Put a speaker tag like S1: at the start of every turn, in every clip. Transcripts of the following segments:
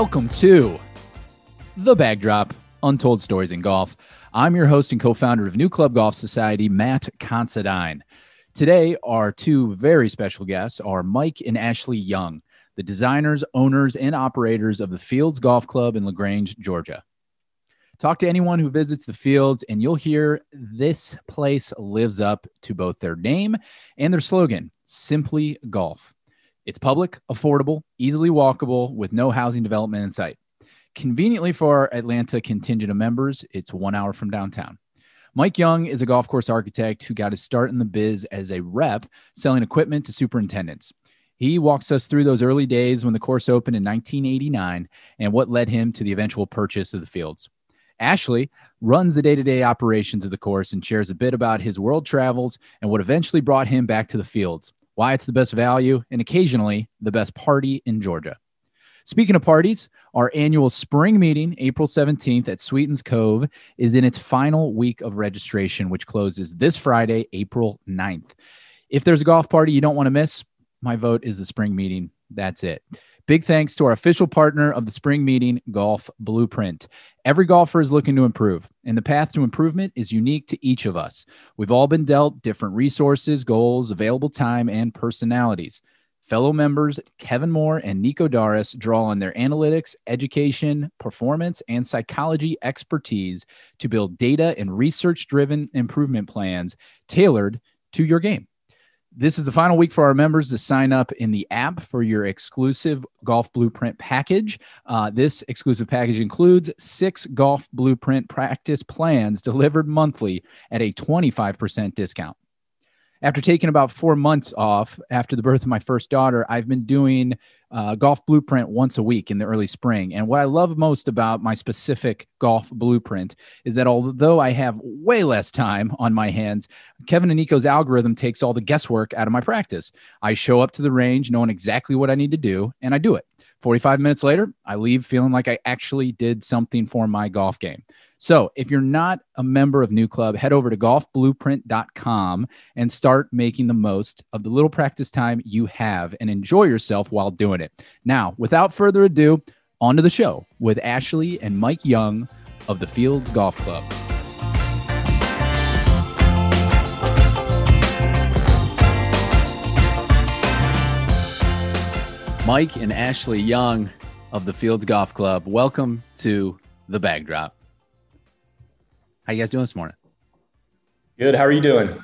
S1: Welcome to The Bagdrop Untold Stories in Golf. I'm your host and co founder of New Club Golf Society, Matt Considine. Today, our two very special guests are Mike and Ashley Young, the designers, owners, and operators of the Fields Golf Club in LaGrange, Georgia. Talk to anyone who visits the fields, and you'll hear this place lives up to both their name and their slogan Simply Golf. It's public, affordable, easily walkable, with no housing development in sight. Conveniently for our Atlanta contingent of members, it's one hour from downtown. Mike Young is a golf course architect who got his start in the biz as a rep selling equipment to superintendents. He walks us through those early days when the course opened in 1989 and what led him to the eventual purchase of the fields. Ashley runs the day to day operations of the course and shares a bit about his world travels and what eventually brought him back to the fields, why it's the best value, and occasionally the best party in Georgia. Speaking of parties, our annual spring meeting, April 17th at Sweetens Cove, is in its final week of registration, which closes this Friday, April 9th. If there's a golf party you don't want to miss, my vote is the spring meeting. That's it. Big thanks to our official partner of the spring meeting, Golf Blueprint. Every golfer is looking to improve, and the path to improvement is unique to each of us. We've all been dealt different resources, goals, available time, and personalities. Fellow members Kevin Moore and Nico Darras draw on their analytics, education, performance, and psychology expertise to build data and research driven improvement plans tailored to your game. This is the final week for our members to sign up in the app for your exclusive Golf Blueprint package. Uh, this exclusive package includes six Golf Blueprint practice plans delivered monthly at a 25% discount after taking about four months off after the birth of my first daughter, I've been doing uh, golf blueprint once a week in the early spring. And what I love most about my specific golf blueprint is that although I have way less time on my hands, Kevin and Nico's algorithm takes all the guesswork out of my practice. I show up to the range knowing exactly what I need to do, and I do it. 45 minutes later, I leave feeling like I actually did something for my golf game. So if you're not a member of New Club, head over to golfblueprint.com and start making the most of the little practice time you have and enjoy yourself while doing it. Now, without further ado, on to the show with Ashley and Mike Young of the Fields Golf Club. Mike and Ashley Young of the Fields Golf Club, welcome to the Bagdrop. How you guys doing this morning?
S2: Good. How are you doing?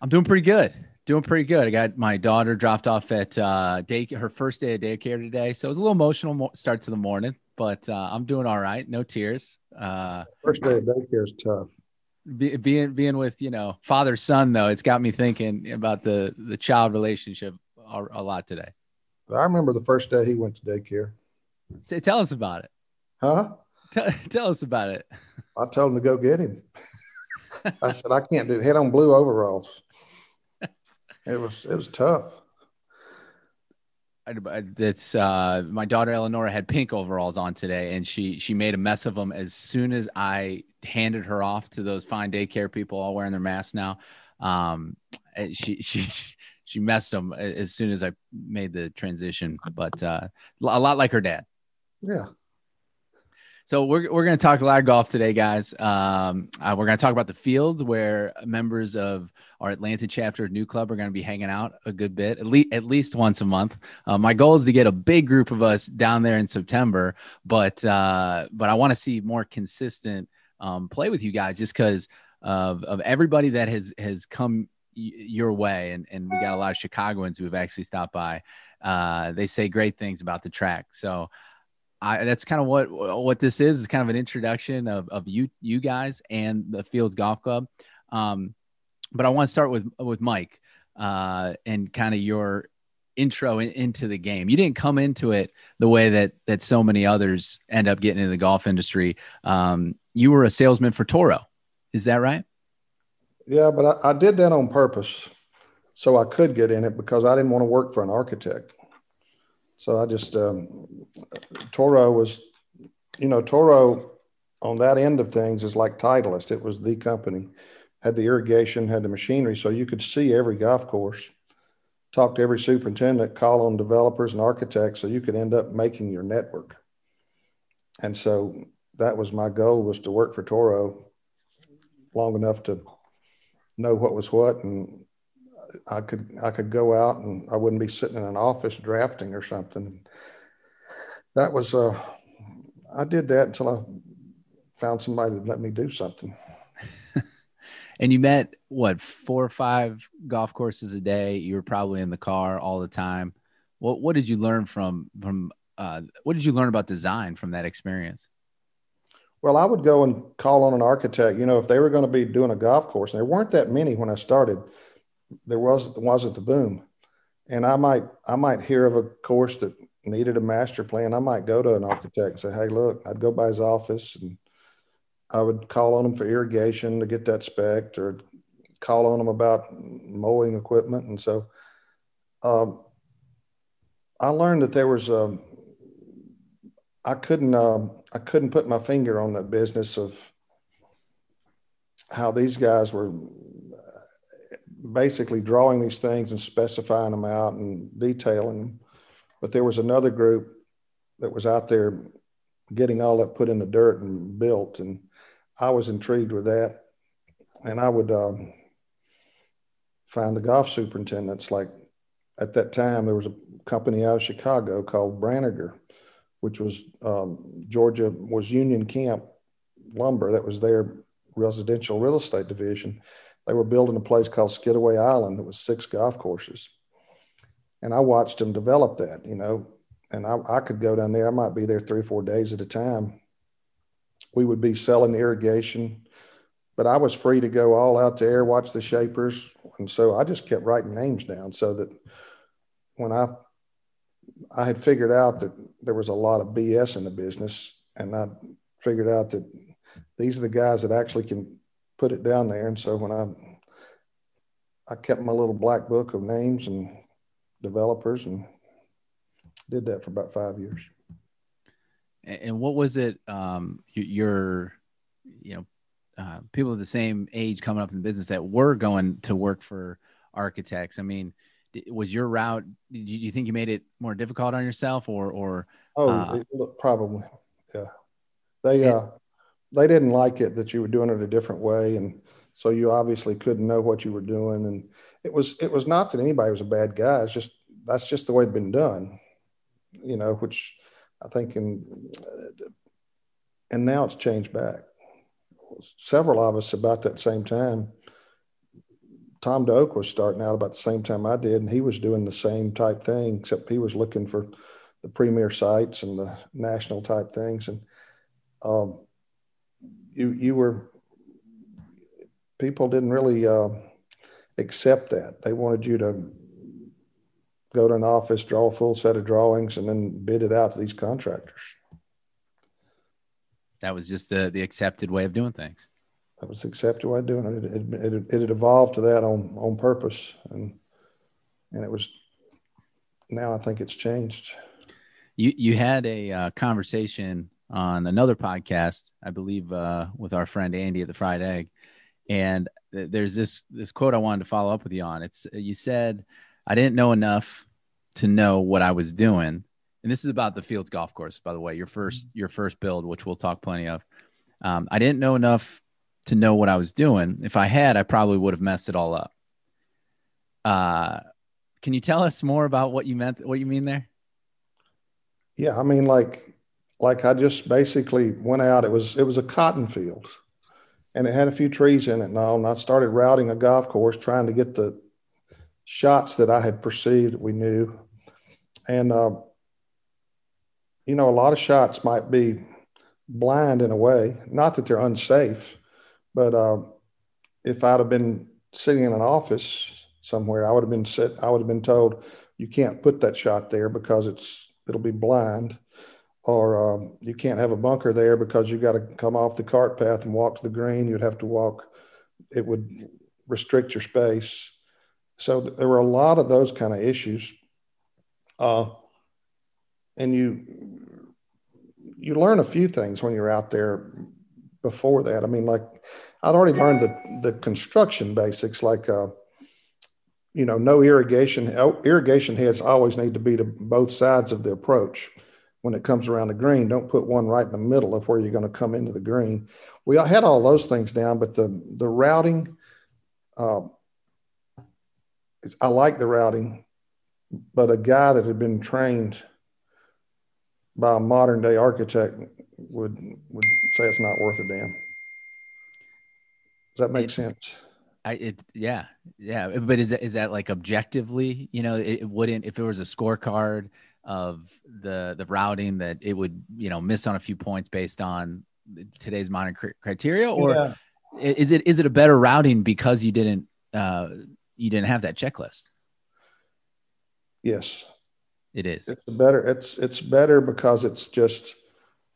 S1: I'm doing pretty good. Doing pretty good. I got my daughter dropped off at uh, day her first day of daycare today, so it was a little emotional start to the morning, but uh, I'm doing all right. No tears. Uh,
S3: first day of daycare is tough.
S1: Be, being being with you know father son though, it's got me thinking about the the child relationship a, a lot today.
S3: I remember the first day he went to daycare.
S1: T- tell us about it.
S3: Huh?
S1: Tell, tell us about it.
S3: I told him to go get him. I said, I can't do head on blue overalls. It was it was tough.
S1: It's uh, my daughter Eleanor had pink overalls on today, and she she made a mess of them as soon as I handed her off to those fine daycare people, all wearing their masks now. Um, she she she messed them as soon as I made the transition, but uh, a lot like her dad.
S3: Yeah,
S1: so we're, we're going to talk a lot of golf today, guys. Um, uh, we're going to talk about the fields where members of our Atlanta chapter of New Club are going to be hanging out a good bit, at least at least once a month. Uh, my goal is to get a big group of us down there in September, but uh, but I want to see more consistent um, play with you guys, just because of of everybody that has has come your way, and and we got a lot of Chicagoans who have actually stopped by. Uh, they say great things about the track, so. I, that's kind of what what this is. Is kind of an introduction of of you you guys and the Fields Golf Club. Um, but I want to start with with Mike uh, and kind of your intro in, into the game. You didn't come into it the way that that so many others end up getting into the golf industry. Um, you were a salesman for Toro, is that right?
S3: Yeah, but I, I did that on purpose so I could get in it because I didn't want to work for an architect. So I just um, Toro was, you know, Toro on that end of things is like Titleist. It was the company, had the irrigation, had the machinery, so you could see every golf course. talk to every superintendent, call on developers and architects, so you could end up making your network. And so that was my goal was to work for Toro long enough to know what was what and I could I could go out and I wouldn't be sitting in an office drafting or something. That was uh I did that until I found somebody that let me do something.
S1: and you met what four or five golf courses a day. You were probably in the car all the time. What what did you learn from from uh, what did you learn about design from that experience?
S3: Well, I would go and call on an architect. You know, if they were going to be doing a golf course, and there weren't that many when I started, there was wasn't the boom, and I might I might hear of a course that needed a master plan. I might go to an architect and say, "Hey, look," I'd go by his office and I would call on him for irrigation to get that spec, or call on him about mowing equipment, and so um, I learned that there was a um, I couldn't uh, I couldn't put my finger on the business of how these guys were basically drawing these things and specifying them out and detailing them. But there was another group that was out there getting all that put in the dirt and built, and I was intrigued with that. And I would um, find the golf superintendents. Like at that time, there was a company out of Chicago called Branigar which was um, Georgia was Union Camp Lumber. That was their residential real estate division. They were building a place called Skidaway Island. It was six golf courses, and I watched them develop that. You know, and I, I could go down there. I might be there three or four days at a time. We would be selling the irrigation, but I was free to go all out there, watch the shapers, and so I just kept writing names down so that when I I had figured out that there was a lot of BS in the business, and I figured out that these are the guys that actually can put it down there. And so when I I kept my little black book of names and developers and did that for about five years.
S1: And what was it? Um, your, you know, uh, people of the same age coming up in the business that were going to work for architects. I mean, was your route do you think you made it more difficult on yourself or or
S3: oh uh, probably yeah they uh they didn't like it that you were doing it a different way and so you obviously couldn't know what you were doing and it was it was not that anybody was a bad guy it's just that's just the way it'd been done you know which i think in and now it's changed back several of us about that same time Tom Doak was starting out about the same time I did, and he was doing the same type thing, except he was looking for the premier sites and the national type things. And um, you you were people didn't really uh, accept that. They wanted you to go to an office, draw a full set of drawings, and then bid it out to these contractors.
S1: That was just the the accepted way of doing things
S3: that was accepted way of doing it. It, it, it. it had evolved to that on on purpose, and and it was. Now I think it's changed.
S1: You you had a uh, conversation on another podcast, I believe, uh, with our friend Andy at the Fried Egg, and th- there's this this quote I wanted to follow up with you on. It's you said, "I didn't know enough to know what I was doing," and this is about the Fields Golf Course, by the way, your first your first build, which we'll talk plenty of. Um, I didn't know enough to know what I was doing. If I had, I probably would have messed it all up. Uh, can you tell us more about what you meant? What you mean there?
S3: Yeah, I mean, like, like I just basically went out. It was it was a cotton field, and it had a few trees in it and all. And I started routing a golf course, trying to get the shots that I had perceived we knew, and uh, you know, a lot of shots might be blind in a way. Not that they're unsafe, but uh, if I'd have been sitting in an office somewhere, I would have been sit. I would have been told you can't put that shot there because it's it'll be blind, or uh, you can't have a bunker there because you've got to come off the cart path and walk to the green. You'd have to walk. It would restrict your space. So there were a lot of those kind of issues. Uh, and you you learn a few things when you're out there before that. I mean, like I'd already learned the, the construction basics, like, uh, you know, no irrigation. Irrigation heads always need to be to both sides of the approach when it comes around the green. Don't put one right in the middle of where you're going to come into the green. We had all those things down, but the the routing, uh, I like the routing, but a guy that had been trained by a modern day architect would would say it's not worth a damn. Does that make it, sense?
S1: I it yeah yeah, but is that is that like objectively? You know, it, it wouldn't if it was a scorecard of the the routing that it would you know miss on a few points based on today's modern cr- criteria, or yeah. is it is it a better routing because you didn't uh, you didn't have that checklist?
S3: Yes,
S1: it is.
S3: It's better. It's it's better because it's just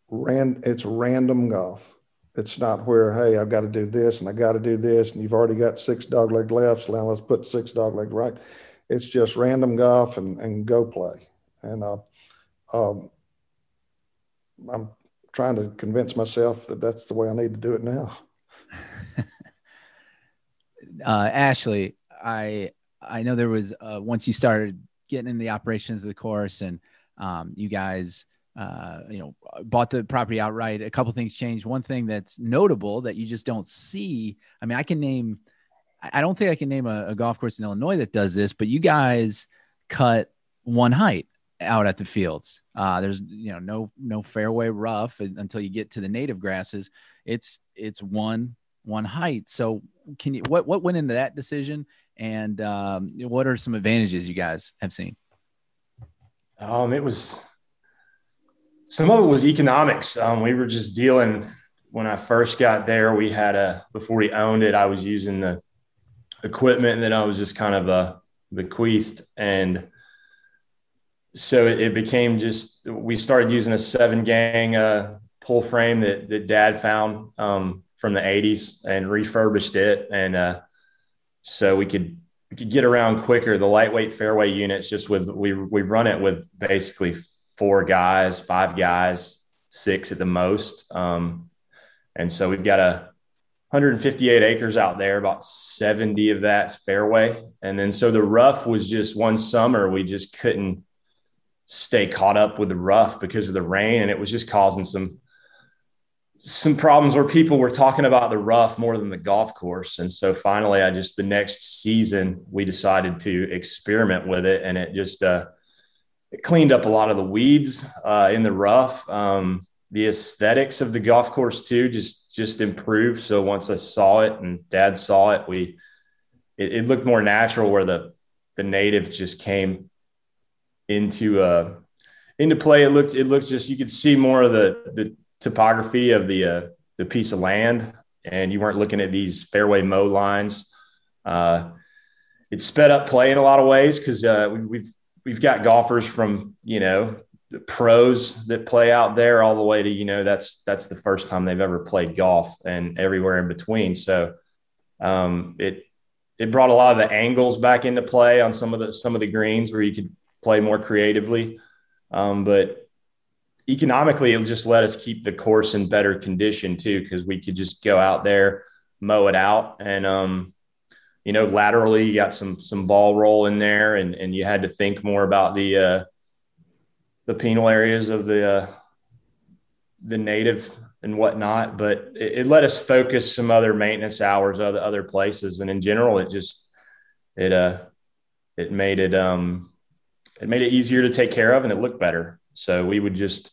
S3: ran. It's random golf. It's not where, hey, I've got to do this and I got to do this, and you've already got six dog leg lefts. Now let's put six dog leg right. It's just random golf and, and go play. And uh, um, I'm trying to convince myself that that's the way I need to do it now.
S1: uh, Ashley, I I know there was uh, once you started getting in the operations of the course and um, you guys uh, you know, bought the property outright. A couple things changed. One thing that's notable that you just don't see. I mean, I can name. I don't think I can name a, a golf course in Illinois that does this, but you guys cut one height out at the fields. Uh, there's you know no no fairway rough until you get to the native grasses. It's it's one one height. So can you what what went into that decision, and um, what are some advantages you guys have seen?
S2: Um, it was some of it was economics. Um, we were just dealing when I first got there. We had a before we owned it. I was using the equipment that I was just kind of uh, bequeathed, and so it, it, became just we started using a seven gang uh, pull frame that that Dad found um, from the '80s and refurbished it, and uh, so we could we could get around quicker. The lightweight fairway units just with we we run it with basically four guys, five guys, six at the most. Um, and so we've got a 158 acres out there, about 70 of that's fairway. And then so the rough was just one summer, we just couldn't stay caught up with the rough because of the rain. And it was just causing some some problems where people were talking about the rough more than the golf course. And so finally I just the next season we decided to experiment with it and it just uh it cleaned up a lot of the weeds uh, in the rough. Um, the aesthetics of the golf course too just just improved. So once I saw it and Dad saw it, we it, it looked more natural where the the native just came into uh into play. It looked it looked just you could see more of the the topography of the uh, the piece of land, and you weren't looking at these fairway mow lines. Uh, it sped up play in a lot of ways because uh, we, we've we've got golfers from you know the pros that play out there all the way to you know that's that's the first time they've ever played golf and everywhere in between so um, it it brought a lot of the angles back into play on some of the some of the greens where you could play more creatively um, but economically it just let us keep the course in better condition too because we could just go out there mow it out and um, you know, laterally you got some some ball roll in there, and and you had to think more about the uh, the penal areas of the uh, the native and whatnot. But it, it, let us focus some other maintenance hours other other places, and in general, it just it uh it made it um it made it easier to take care of, and it looked better. So we would just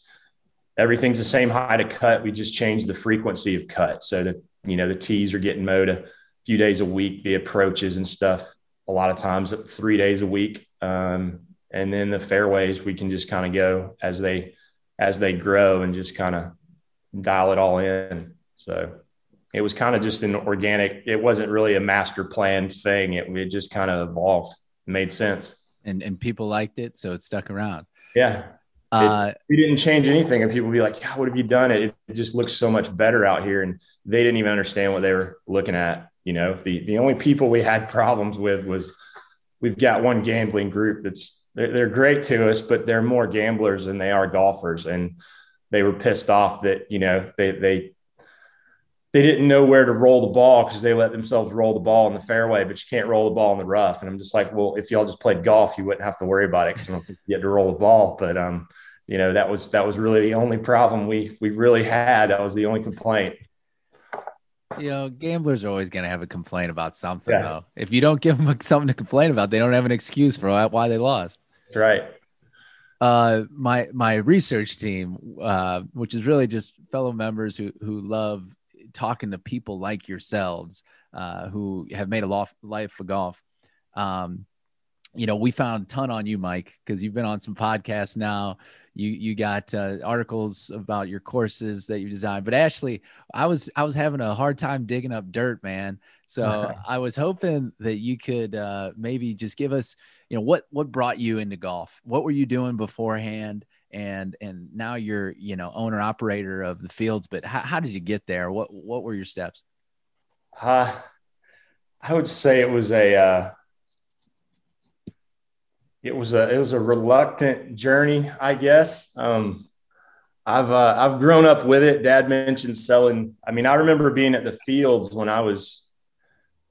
S2: everything's the same height of cut. We just changed the frequency of cut so that you know the tees are getting mowed a few days a week, the approaches and stuff, a lot of times three days a week. Um, and then the fairways, we can just kind of go as they, as they grow and just kind of dial it all in. So it was kind of just an organic, it wasn't really a master plan thing. It, it just kind of evolved, made sense.
S1: And, and people liked it. So it stuck around.
S2: Yeah. Uh, it, we didn't change anything, and people would be like, "Yeah, "What have you done? It, it just looks so much better out here." And they didn't even understand what they were looking at. You know, the the only people we had problems with was we've got one gambling group that's they're, they're great to us, but they're more gamblers than they are golfers, and they were pissed off that you know they they they didn't know where to roll the ball because they let themselves roll the ball in the fairway, but you can't roll the ball in the rough. And I'm just like, well, if y'all just played golf, you wouldn't have to worry about it because I don't think you had to roll the ball. But um, you know, that was that was really the only problem we we really had. That was the only complaint.
S1: You know, gamblers are always going to have a complaint about something, yeah. though. If you don't give them something to complain about, they don't have an excuse for why they lost.
S2: That's right.
S1: Uh, my my research team, uh, which is really just fellow members who who love talking to people like yourselves uh, who have made a life for golf. Um, you know, we found a ton on you, Mike, because you've been on some podcasts now. You you got uh, articles about your courses that you designed. But Ashley, I was I was having a hard time digging up dirt, man. So I was hoping that you could uh, maybe just give us, you know, what what brought you into golf? What were you doing beforehand? And and now you're you know owner operator of the fields but how, how did you get there? What what were your steps?
S2: Uh, i would say it was a uh, it was a it was a reluctant journey i guess. Um, i've uh, i've grown up with it. Dad mentioned selling. I mean i remember being at the fields when i was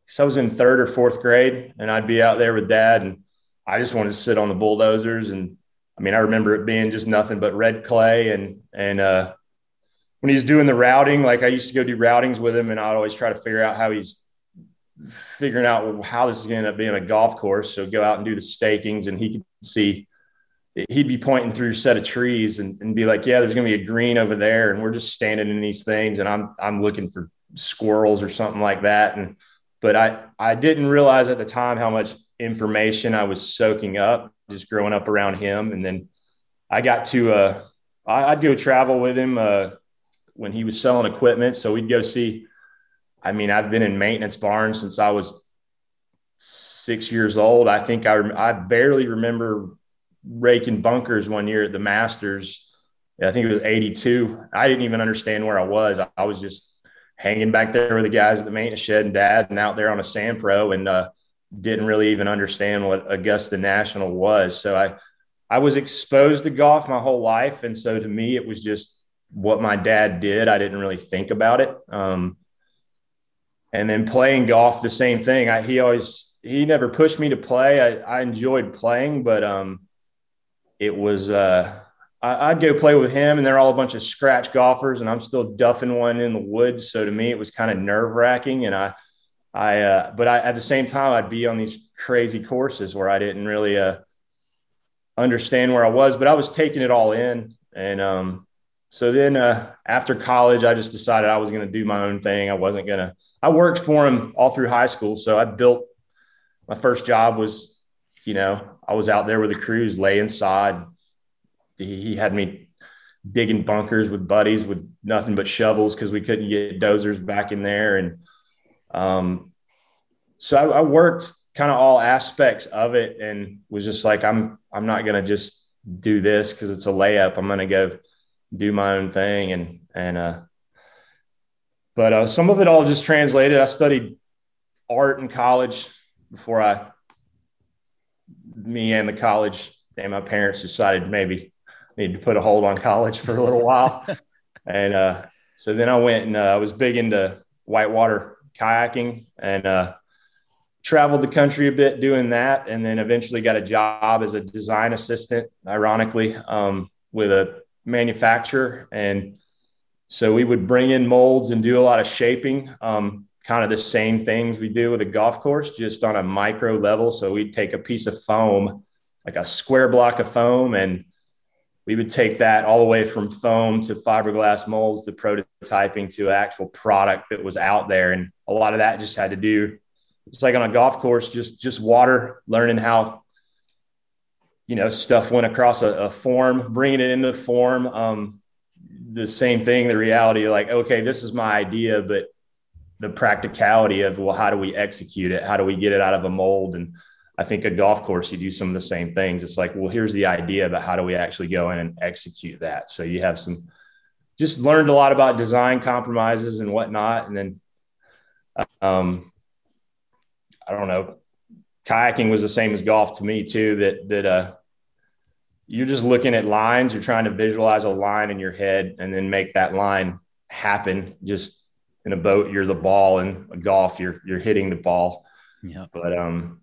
S2: so i was in third or fourth grade and i'd be out there with dad and i just wanted to sit on the bulldozers and I mean, I remember it being just nothing but red clay and and uh, when he's doing the routing, like I used to go do routings with him, and I'd always try to figure out how he's figuring out how this is going to end up being a golf course. So go out and do the stakings, and he could see. He'd be pointing through a set of trees and, and be like, "Yeah, there's going to be a green over there," and we're just standing in these things, and I'm I'm looking for squirrels or something like that, and but I I didn't realize at the time how much information I was soaking up just growing up around him. And then I got to, uh, I, would go travel with him uh, when he was selling equipment. So we'd go see, I mean, I've been in maintenance barns since I was six years old. I think I, I barely remember raking bunkers one year at the Masters. I think it was 82. I didn't even understand where I was. I, I was just hanging back there with the guys at the maintenance shed and dad and out there on a sand pro. And, uh, didn't really even understand what Augusta National was. So I, I was exposed to golf my whole life. And so to me, it was just what my dad did. I didn't really think about it. Um, and then playing golf, the same thing. I, he always, he never pushed me to play. I, I enjoyed playing, but um, it was, uh, I, would go play with him and they're all a bunch of scratch golfers and I'm still duffing one in the woods. So to me, it was kind of nerve wracking. And I, I, uh, but I, at the same time, I'd be on these crazy courses where I didn't really uh, understand where I was, but I was taking it all in. And um, so then uh, after college, I just decided I was going to do my own thing. I wasn't going to, I worked for him all through high school. So I built my first job was, you know, I was out there with the crews, laying sod. He, he had me digging bunkers with buddies with nothing but shovels because we couldn't get dozers back in there. And, um, so I, I worked kind of all aspects of it and was just like, I'm, I'm not going to just do this cause it's a layup. I'm going to go do my own thing. And, and, uh, but, uh, some of it all just translated. I studied art in college before I, me and the college and my parents decided maybe need to put a hold on college for a little while. and, uh, so then I went and uh, I was big into whitewater kayaking and uh, traveled the country a bit doing that. And then eventually got a job as a design assistant, ironically, um, with a manufacturer. And so we would bring in molds and do a lot of shaping, um, kind of the same things we do with a golf course, just on a micro level. So we'd take a piece of foam, like a square block of foam, and we would take that all the way from foam to fiberglass molds to prototyping to actual product that was out there. And a lot of that just had to do, it's like on a golf course, just, just water, learning how, you know, stuff went across a, a form, bringing it into form. Um, the same thing, the reality like, okay, this is my idea, but the practicality of, well, how do we execute it? How do we get it out of a mold? And, I think a golf course, you do some of the same things. It's like, well, here's the idea, but how do we actually go in and execute that? So you have some, just learned a lot about design compromises and whatnot. And then, um, I don't know, kayaking was the same as golf to me too. That that uh, you're just looking at lines. You're trying to visualize a line in your head and then make that line happen just in a boat, you're the ball, and golf, you're you're hitting the ball.
S1: Yeah.
S2: But um,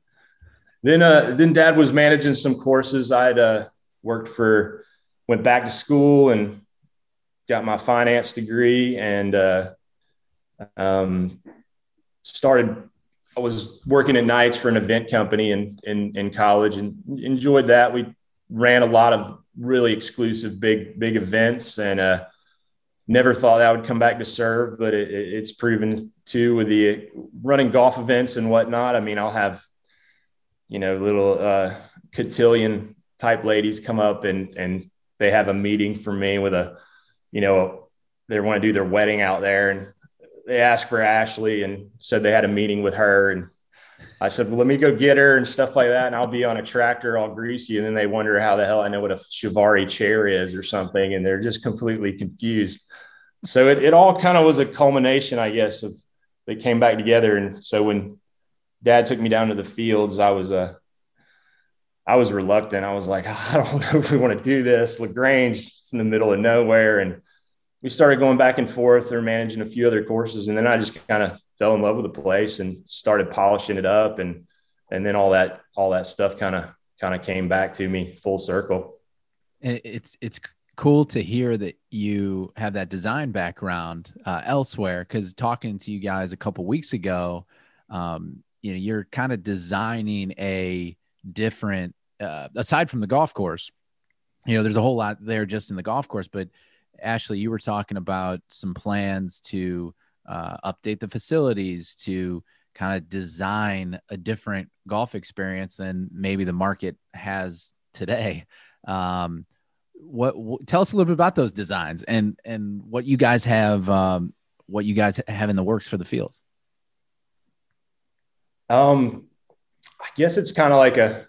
S2: then uh, then Dad was managing some courses. I'd uh, worked for, went back to school and got my finance degree, and uh, um, started. I was working at nights for an event company in in in college, and enjoyed that. We ran a lot of really exclusive big big events and uh, never thought that would come back to serve but it, it's proven to with the running golf events and whatnot i mean i'll have you know little uh, cotillion type ladies come up and and they have a meeting for me with a you know they want to do their wedding out there and they asked for ashley and said they had a meeting with her and I said, well, let me go get her and stuff like that. And I'll be on a tractor all greasy. And then they wonder how the hell I know what a Chiavari chair is or something. And they're just completely confused. So it, it all kind of was a culmination, I guess, of they came back together. And so when dad took me down to the fields, I was, uh, I was reluctant. I was like, I don't know if we want to do this. LaGrange, it's in the middle of nowhere. And we started going back and forth. They're managing a few other courses. And then I just kind of fell in love with the place and started polishing it up and and then all that all that stuff kind of kind of came back to me full circle
S1: it's it's cool to hear that you have that design background uh, elsewhere because talking to you guys a couple weeks ago um, you know you're kind of designing a different uh, aside from the golf course you know there's a whole lot there just in the golf course but ashley you were talking about some plans to uh, update the facilities to kind of design a different golf experience than maybe the market has today. Um, what, what, tell us a little bit about those designs and and what you guys have um, what you guys have in the works for the fields.
S2: Um, I guess it's kind of like a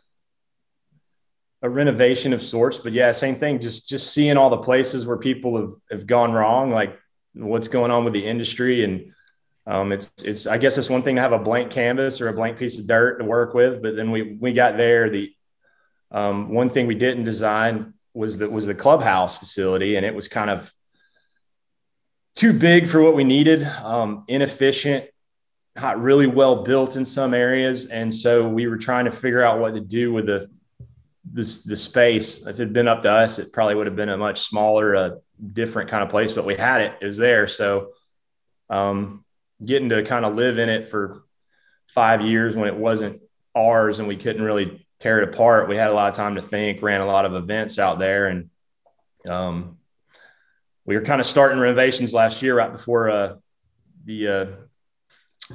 S2: a renovation of sorts, but yeah, same thing. Just just seeing all the places where people have have gone wrong, like what's going on with the industry and um, it's it's I guess it's one thing to have a blank canvas or a blank piece of dirt to work with, but then we we got there. The um, one thing we didn't design was that was the clubhouse facility, and it was kind of too big for what we needed, um, inefficient, not really well built in some areas, and so we were trying to figure out what to do with the this the space. If it had been up to us, it probably would have been a much smaller, uh, different kind of place, but we had it. It was there, so um, getting to kind of live in it for five years when it wasn't ours and we couldn't really tear it apart. We had a lot of time to think, ran a lot of events out there, and um, we were kind of starting renovations last year, right before uh, the uh,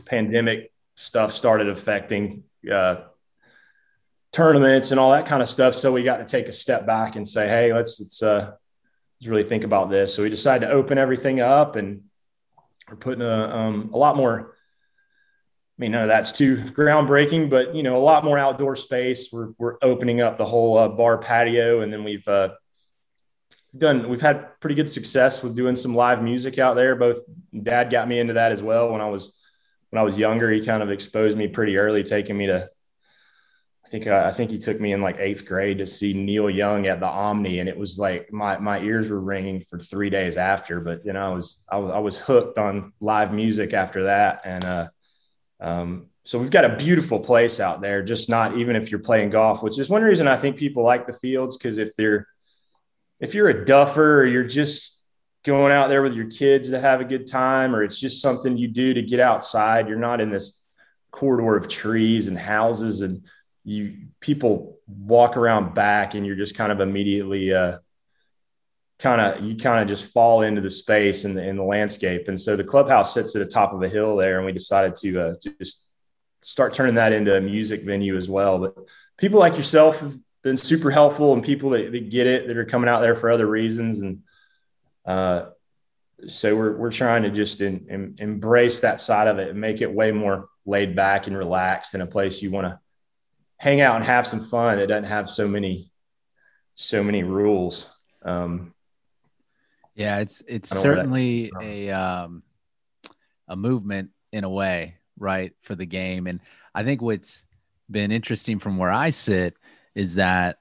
S2: pandemic stuff started affecting uh, tournaments and all that kind of stuff. So we got to take a step back and say, "Hey, let's let's, uh, let's really think about this." So we decided to open everything up and we're putting a, um, a lot more. I mean, none of that's too groundbreaking, but you know, a lot more outdoor space. We're we're opening up the whole uh, bar patio, and then we've uh, done. We've had pretty good success with doing some live music out there. Both Dad got me into that as well when I was when I was younger. He kind of exposed me pretty early, taking me to think uh, I think he took me in like eighth grade to see Neil Young at the Omni, and it was like my my ears were ringing for three days after. But you know, I was I was I was hooked on live music after that, and uh, um, so we've got a beautiful place out there. Just not even if you're playing golf, which is one reason I think people like the fields because if they're if you're a duffer or you're just going out there with your kids to have a good time, or it's just something you do to get outside, you're not in this corridor of trees and houses and you people walk around back and you're just kind of immediately uh, kind of you kind of just fall into the space and the the landscape. And so the clubhouse sits at the top of a hill there and we decided to, uh, to just start turning that into a music venue as well. But people like yourself have been super helpful and people that, that get it that are coming out there for other reasons. And uh, so we're, we're trying to just in, in, embrace that side of it and make it way more laid back and relaxed in a place you want to hang out and have some fun. That doesn't have so many so many rules. Um
S1: yeah it's it's certainly a um a movement in a way right for the game. And i think what's been interesting from where i sit is that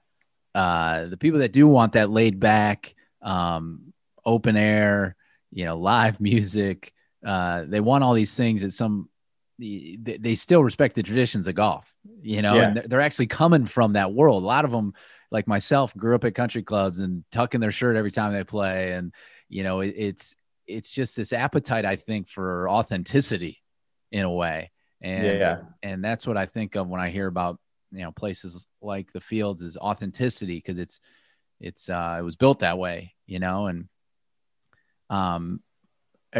S1: uh the people that do want that laid back um open air you know live music uh, they want all these things at some they still respect the traditions of golf, you know, yeah. and they're actually coming from that world. A lot of them, like myself, grew up at country clubs and tucking their shirt every time they play. And, you know, it, it's, it's just this appetite, I think, for authenticity in a way. And, yeah. and that's what I think of when I hear about, you know, places like the fields is authenticity. Cause it's, it's, uh, it was built that way, you know, and, um,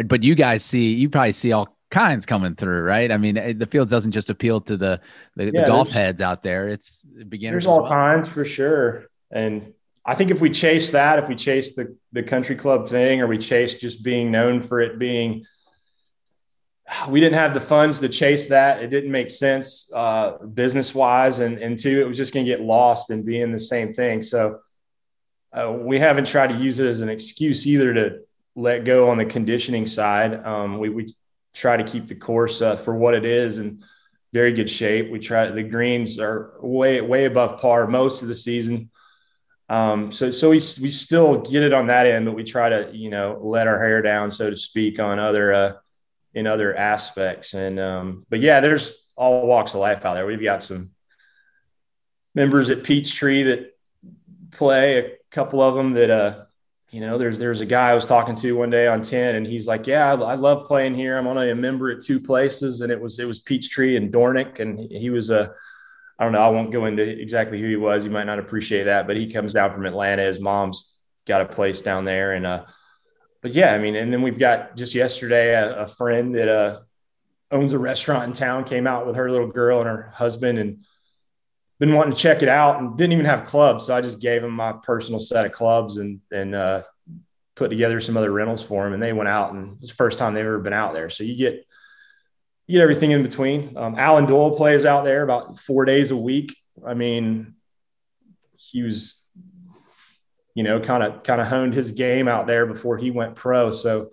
S1: but you guys see, you probably see all kinds coming through, right? I mean, the field doesn't just appeal to the the, yeah, the golf heads out there; it's beginners.
S2: There's all well. kinds for sure, and I think if we chase that, if we chase the the country club thing, or we chase just being known for it being, we didn't have the funds to chase that. It didn't make sense uh, business wise, and and two, it was just going to get lost in being the same thing. So. Uh, we haven't tried to use it as an excuse either to let go on the conditioning side. Um, we, we try to keep the course uh, for what it is in very good shape. We try the greens are way way above par most of the season. Um, so so we we still get it on that end, but we try to you know let our hair down, so to speak, on other uh, in other aspects. And um, but yeah, there's all walks of life out there. We've got some members at Peachtree that play. A couple of them that uh, you know, there's there's a guy I was talking to one day on 10 and he's like, yeah, I, I love playing here. I'm only a member at two places. And it was, it was Peachtree and Dornick, And he, was a, I don't know. I won't go into exactly who he was. You might not appreciate that, but he comes down from Atlanta. His mom's got a place down there. And, uh, but yeah, I mean, and then we've got just yesterday, a, a friend that, uh, owns a restaurant in town came out with her little girl and her husband and been wanting to check it out and didn't even have clubs. So I just gave him my personal set of clubs and, and, uh, put together some other rentals for him and they went out and it's the first time they've ever been out there. So you get, you get everything in between. Um, Allen Doyle plays out there about four days a week. I mean, he was, you know, kind of, kind of honed his game out there before he went pro. So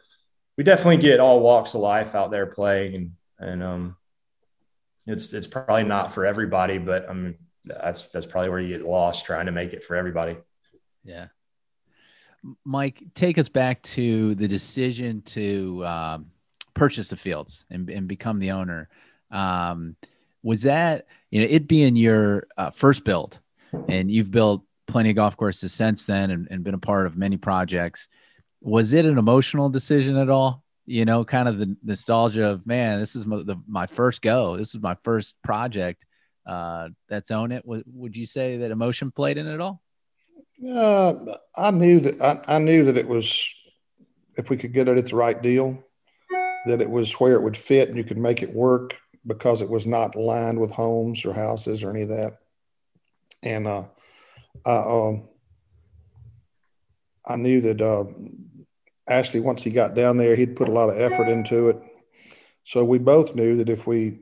S2: we definitely get all walks of life out there playing and, and, um, it's, it's probably not for everybody, but I'm, that's that's probably where you get lost trying to make it for everybody.
S1: Yeah. Mike, take us back to the decision to um, purchase the fields and, and become the owner. Um, was that you know it being your uh, first build, and you've built plenty of golf courses since then, and, and been a part of many projects. Was it an emotional decision at all? You know, kind of the nostalgia of man, this is my, the, my first go. This is my first project uh, that's own it. Would, would you say that emotion played in it at all?
S3: Uh, I knew that I, I knew that it was if we could get it at the right deal, that it was where it would fit and you could make it work because it was not lined with homes or houses or any of that. And uh, I, um, I knew that uh, Ashley, once he got down there, he'd put a lot of effort into it. So we both knew that if we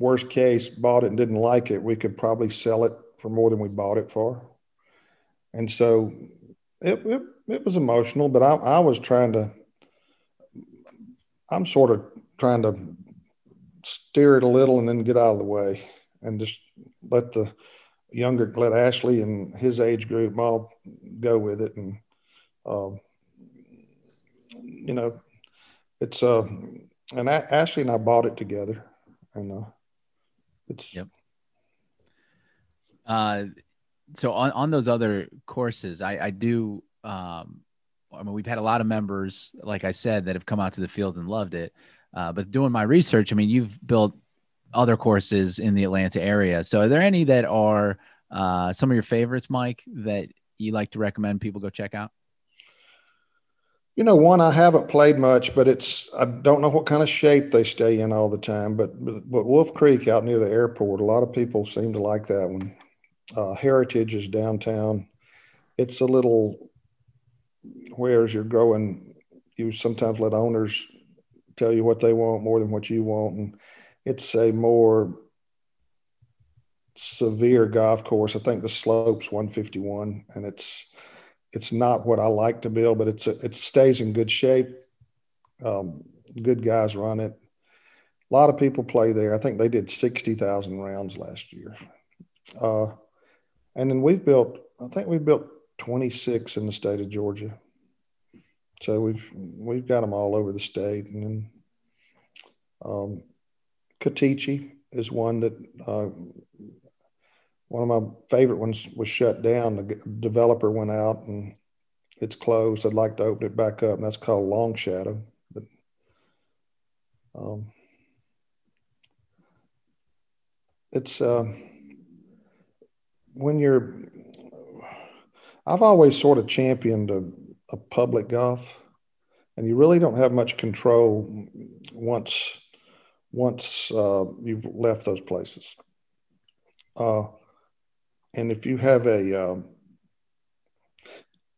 S3: worst case, bought it and didn't like it, we could probably sell it for more than we bought it for. And so it, it, it was emotional, but I, I was trying to, I'm sort of trying to steer it a little and then get out of the way and just let the younger, let Ashley and his age group all go with it. And, uh, you know, it's, uh, and Ashley and I bought it together and, uh, it's
S1: yep. Uh, so on on those other courses, I I do. Um, I mean, we've had a lot of members, like I said, that have come out to the fields and loved it. Uh, but doing my research, I mean, you've built other courses in the Atlanta area. So, are there any that are uh, some of your favorites, Mike, that you like to recommend people go check out?
S3: You know, one I haven't played much, but it's I don't know what kind of shape they stay in all the time. But but Wolf Creek out near the airport, a lot of people seem to like that one. Uh, Heritage is downtown. It's a little whereas you're growing. You sometimes let owners tell you what they want more than what you want, and it's a more severe golf course. I think the slope's 151, and it's it's not what I like to build, but it's a, it stays in good shape. Um, good guys run it. A lot of people play there. I think they did sixty thousand rounds last year. Uh, and then we've built. I think we've built twenty six in the state of Georgia. So we've we've got them all over the state, and then Um, Cateechee is one that uh, one of my favorite ones was shut down. The developer went out and it's closed. I'd like to open it back up, and that's called Long Shadow. But um, it's uh, when you're. I've always sort of championed a, a public golf, and you really don't have much control once once uh, you've left those places. Uh, and if you have a um,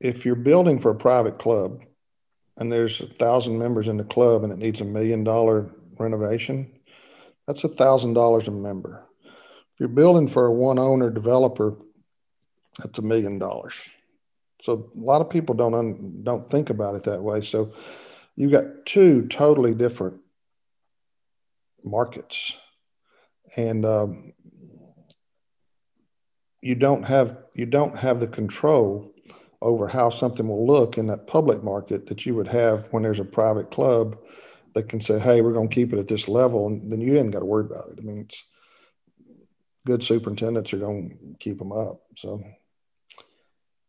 S3: if you're building for a private club and there's a thousand members in the club and it needs a million dollar renovation, that's a thousand dollars a member. If you're building for a one owner developer, that's a million dollars. So a lot of people don't un, don't think about it that way. So you've got two totally different markets, and um, you don't have you don't have the control over how something will look in that public market that you would have when there's a private club that can say, "Hey, we're going to keep it at this level," and then you didn't got to worry about it. I mean, it's good superintendents are going to keep them up. So,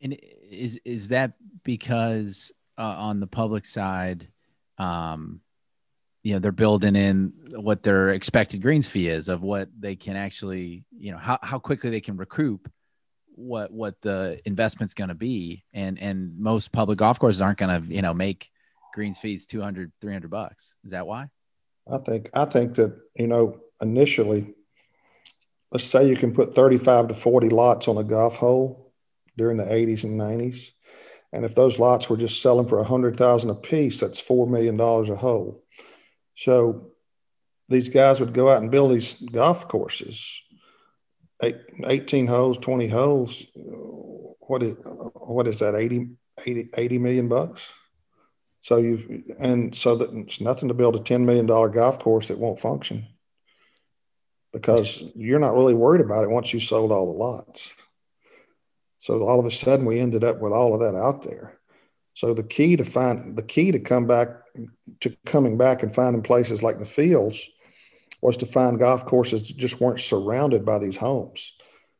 S1: and is is that because uh, on the public side, um, you know, they're building in what their expected greens fee is of what they can actually, you know, how how quickly they can recoup what what the investment's going to be. And and most public golf courses aren't going to you know make greens fees 200 300 bucks. Is that why?
S3: I think i think that you know initially let's say you can put 35 to 40 lots on a golf hole during the 80s and 90s and if those lots were just selling for 100000 a piece that's $4 million a hole so these guys would go out and build these golf courses eight, 18 holes, 20 holes. What is, what is that? 80, 80, 80 million bucks. So you've, and so that it's nothing to build a $10 million golf course that won't function because you're not really worried about it once you sold all the lots. So all of a sudden we ended up with all of that out there. So the key to find the key to come back to coming back and finding places like the fields was to find golf courses that just weren't surrounded by these homes.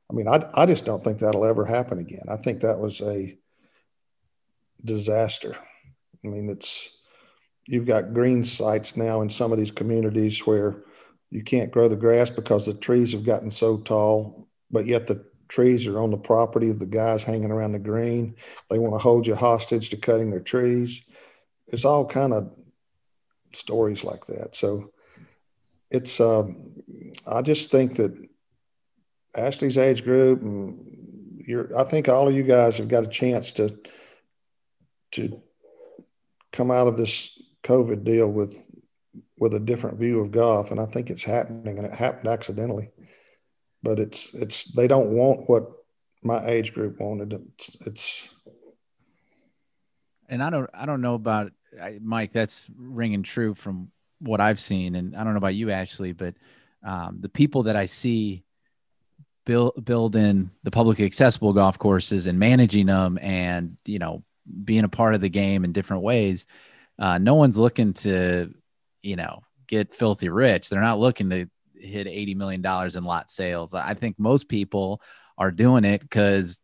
S3: I mean, I, I just don't think that'll ever happen again. I think that was a disaster. I mean, it's you've got green sites now in some of these communities where you can't grow the grass because the trees have gotten so tall, but yet the trees are on the property of the guys hanging around the green. They want to hold you hostage to cutting their trees. It's all kind of stories like that. So it's um, I just think that Ashley's age group and you're I think all of you guys have got a chance to to come out of this COVID deal with with a different view of golf, and I think it's happening, and it happened accidentally. But it's it's they don't want what my age group wanted. It's, it's
S1: and I don't I don't know about Mike. That's ringing true from what I've seen, and I don't know about you, Ashley, but um, the people that I see build building the publicly accessible golf courses and managing them, and you know, being a part of the game in different ways, uh, no one's looking to, you know, get filthy rich. They're not looking to hit eighty million dollars in lot sales. I think most people are doing it because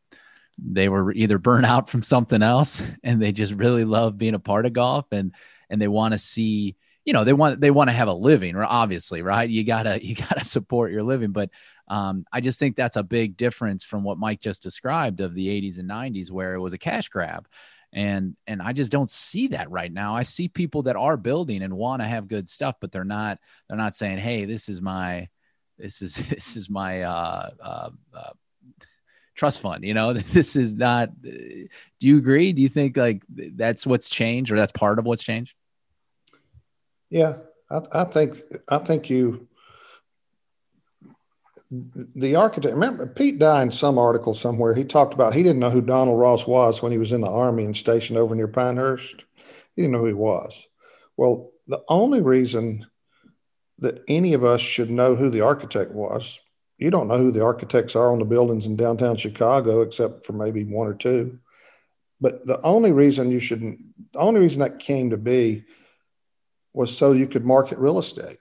S1: they were either burnt out from something else and they just really love being a part of golf and and they want to see you know they want they want to have a living obviously right? You gotta you gotta support your living. But um, i just think that's a big difference from what mike just described of the 80s and 90s where it was a cash grab and and i just don't see that right now. I see people that are building and want to have good stuff but they're not they're not saying hey this is my this is this is my uh, uh, uh trust fund you know? This is not do you agree? Do you think like that's what's changed or that's part of what's changed?
S3: Yeah, I, I think I think you the architect. Remember, Pete Dye in some article somewhere he talked about he didn't know who Donald Ross was when he was in the army and stationed over near Pinehurst. He didn't know who he was. Well, the only reason that any of us should know who the architect was, you don't know who the architects are on the buildings in downtown Chicago, except for maybe one or two. But the only reason you shouldn't, the only reason that came to be was so you could market real estate.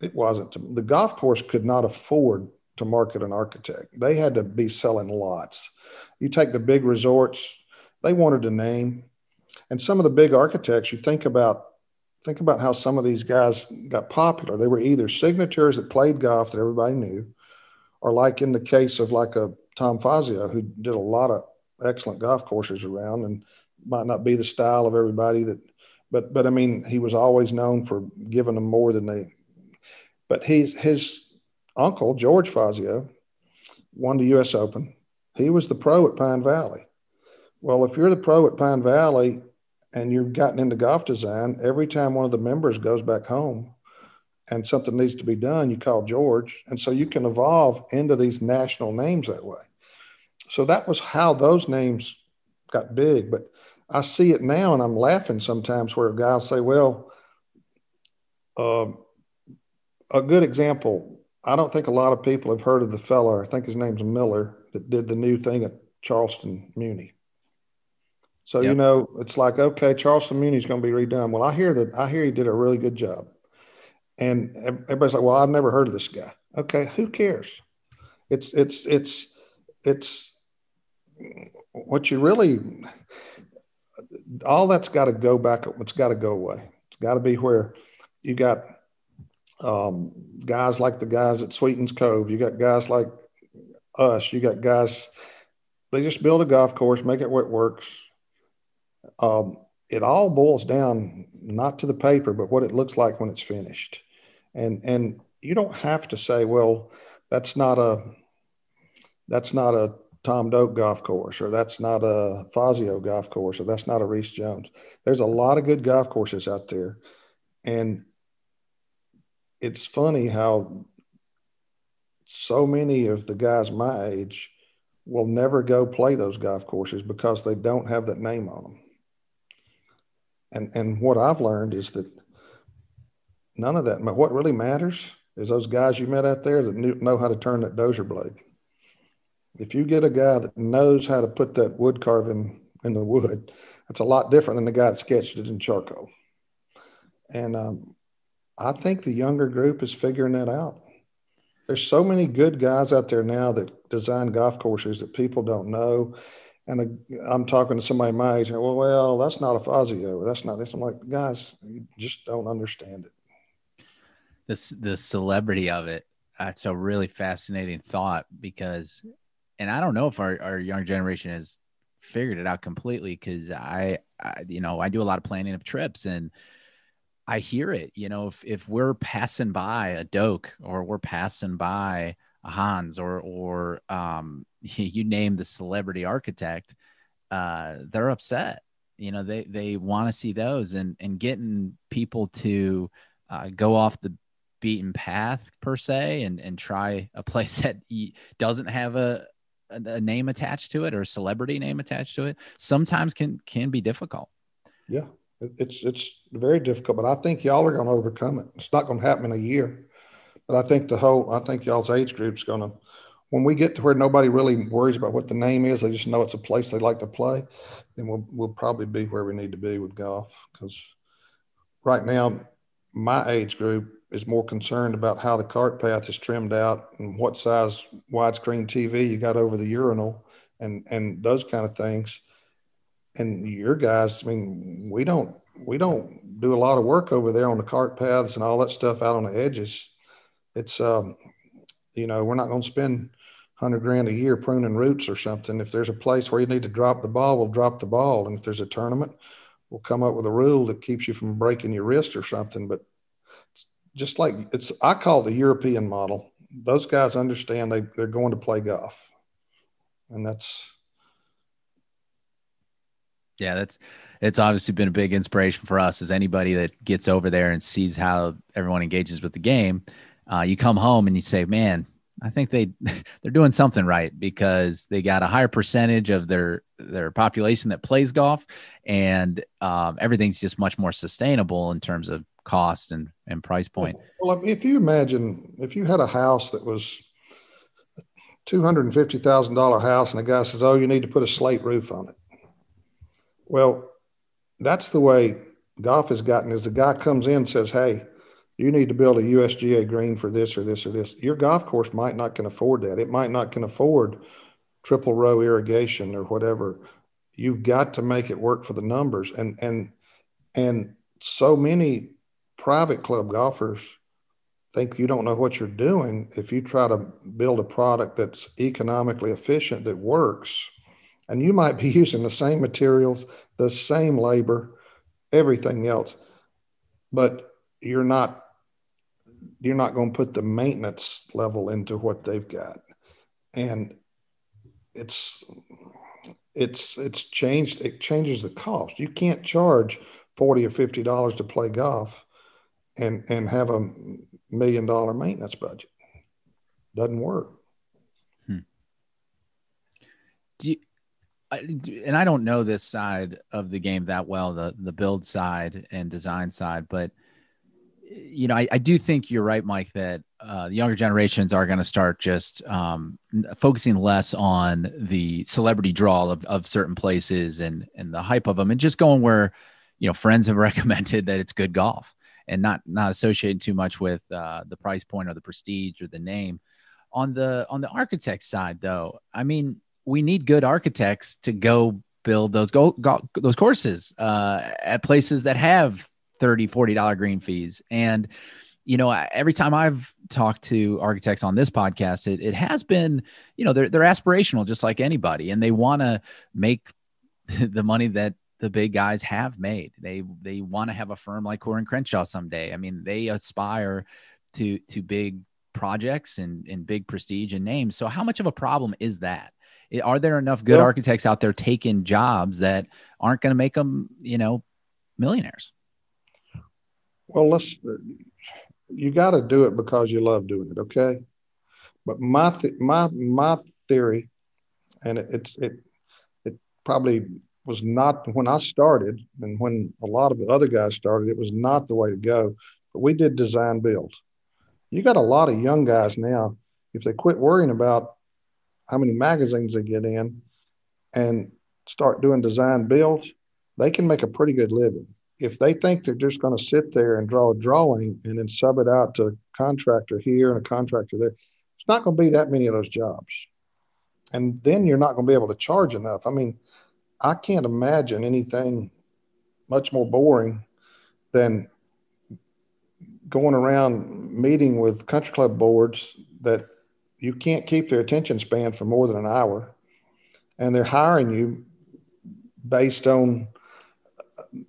S3: it wasn't. The golf course could not afford to market an architect. They had to be selling lots. You take the big resorts, they wanted a name. And some of the big architects, you think about think about how some of these guys got popular. They were either signatures that played golf that everybody knew, or like in the case of like a Tom Fazio, who did a lot of excellent golf courses around and might not be the style of everybody that but but I mean he was always known for giving them more than they but he's his uncle George Fazio won the US Open. He was the pro at Pine Valley. Well, if you're the pro at Pine Valley and you've gotten into golf design, every time one of the members goes back home and something needs to be done, you call George. And so you can evolve into these national names that way. So that was how those names got big. But I see it now and I'm laughing sometimes where guys say, well, uh, a good example, I don't think a lot of people have heard of the fella, I think his name's Miller, that did the new thing at Charleston Muni. So, yep. you know, it's like, okay, Charleston Muni's going to be redone. Well, I hear that, I hear he did a really good job. And everybody's like, well, I've never heard of this guy. Okay, who cares? It's, it's, it's, it's what you really, all that's got to go back. It's got to go away. It's got to be where you got um, guys like the guys at Sweetens Cove. You got guys like us. You got guys, they just build a golf course, make it it works um, it all boils down not to the paper, but what it looks like when it's finished. And and you don't have to say, well, that's not a that's not a Tom Doak golf course, or that's not a Fazio golf course, or that's not a Rees Jones. There's a lot of good golf courses out there, and it's funny how so many of the guys my age will never go play those golf courses because they don't have that name on them. And and what I've learned is that none of that. What really matters is those guys you met out there that knew, know how to turn that dozer blade. If you get a guy that knows how to put that wood carving in the wood, that's a lot different than the guy that sketched it in charcoal. And um, I think the younger group is figuring that out. There's so many good guys out there now that design golf courses that people don't know and I'm talking to somebody my age, and well, well, that's not a Fazio. That's not this. I'm like, guys, you just don't understand it.
S1: This the celebrity of it. That's a really fascinating thought because, and I don't know if our, our young generation has figured it out completely because I, I, you know, I do a lot of planning of trips and I hear it. You know, if if we're passing by a Doak or we're passing by a Hans or or um, you name the celebrity architect, uh, they're upset. You know, they they want to see those and and getting people to uh, go off the beaten path per se and and try a place that doesn't have a, a name attached to it or a celebrity name attached to it sometimes can can be difficult.
S3: Yeah, it's it's very difficult, but I think y'all are going to overcome it. It's not going to happen in a year, but I think the whole I think y'all's age group's going to when we get to where nobody really worries about what the name is, they just know it's a place they like to play, then we'll, we'll probably be where we need to be with golf. Because right now, my age group is more concerned about how the cart path is trimmed out and what size widescreen TV you got over the urinal and, and those kind of things. And your guys, I mean, we don't, we don't do a lot of work over there on the cart paths and all that stuff out on the edges. It's, um, you know, we're not going to spend hundred grand a year pruning roots or something. If there's a place where you need to drop the ball, we'll drop the ball. And if there's a tournament, we'll come up with a rule that keeps you from breaking your wrist or something. But just like it's, I call it the European model. Those guys understand they, they're going to play golf. And that's,
S1: yeah, that's it's obviously been a big inspiration for us as anybody that gets over there and sees how everyone engages with the game. Uh, you come home and you say, man, I think they they're doing something right because they got a higher percentage of their their population that plays golf, and um, everything's just much more sustainable in terms of cost and and price point.
S3: Well, if you imagine if you had a house that was two hundred and fifty thousand dollar house, and the guy says, "Oh, you need to put a slate roof on it." Well, that's the way golf has gotten. Is the guy comes in and says, "Hey." you need to build a USGA green for this or this or this. Your golf course might not can afford that. It might not can afford triple row irrigation or whatever. You've got to make it work for the numbers. And and and so many private club golfers think you don't know what you're doing if you try to build a product that's economically efficient that works. And you might be using the same materials, the same labor, everything else, but you're not you're not going to put the maintenance level into what they've got. And it's it's it's changed it changes the cost. You can't charge 40 or 50 dollars to play golf and and have a million dollar maintenance budget. Doesn't work. Hmm.
S1: Do you, and I don't know this side of the game that well, the the build side and design side, but you know, I, I do think you're right, Mike, that uh, the younger generations are going to start just um, focusing less on the celebrity draw of, of certain places and and the hype of them, and just going where you know friends have recommended that it's good golf and not not associated too much with uh, the price point or the prestige or the name. On the on the architect side, though, I mean, we need good architects to go build those go, go those courses uh, at places that have 30 40 dollar green fees and you know every time i've talked to architects on this podcast it, it has been you know they're, they're aspirational just like anybody and they want to make the money that the big guys have made. They they want to have a firm like Coore and Crenshaw someday. I mean, they aspire to to big projects and and big prestige and names. So how much of a problem is that? Are there enough good architects out there taking jobs that aren't going to make them, you know, millionaires?
S3: Well, let's. You got to do it because you love doing it, okay? But my th- my my theory, and it, it's it it probably was not when I started, and when a lot of the other guys started, it was not the way to go. But we did design build. You got a lot of young guys now. If they quit worrying about how many magazines they get in and start doing design build, they can make a pretty good living. If they think they're just going to sit there and draw a drawing and then sub it out to a contractor here and a contractor there, it's not going to be that many of those jobs. And then you're not going to be able to charge enough. I mean, I can't imagine anything much more boring than going around meeting with country club boards that you can't keep their attention span for more than an hour and they're hiring you based on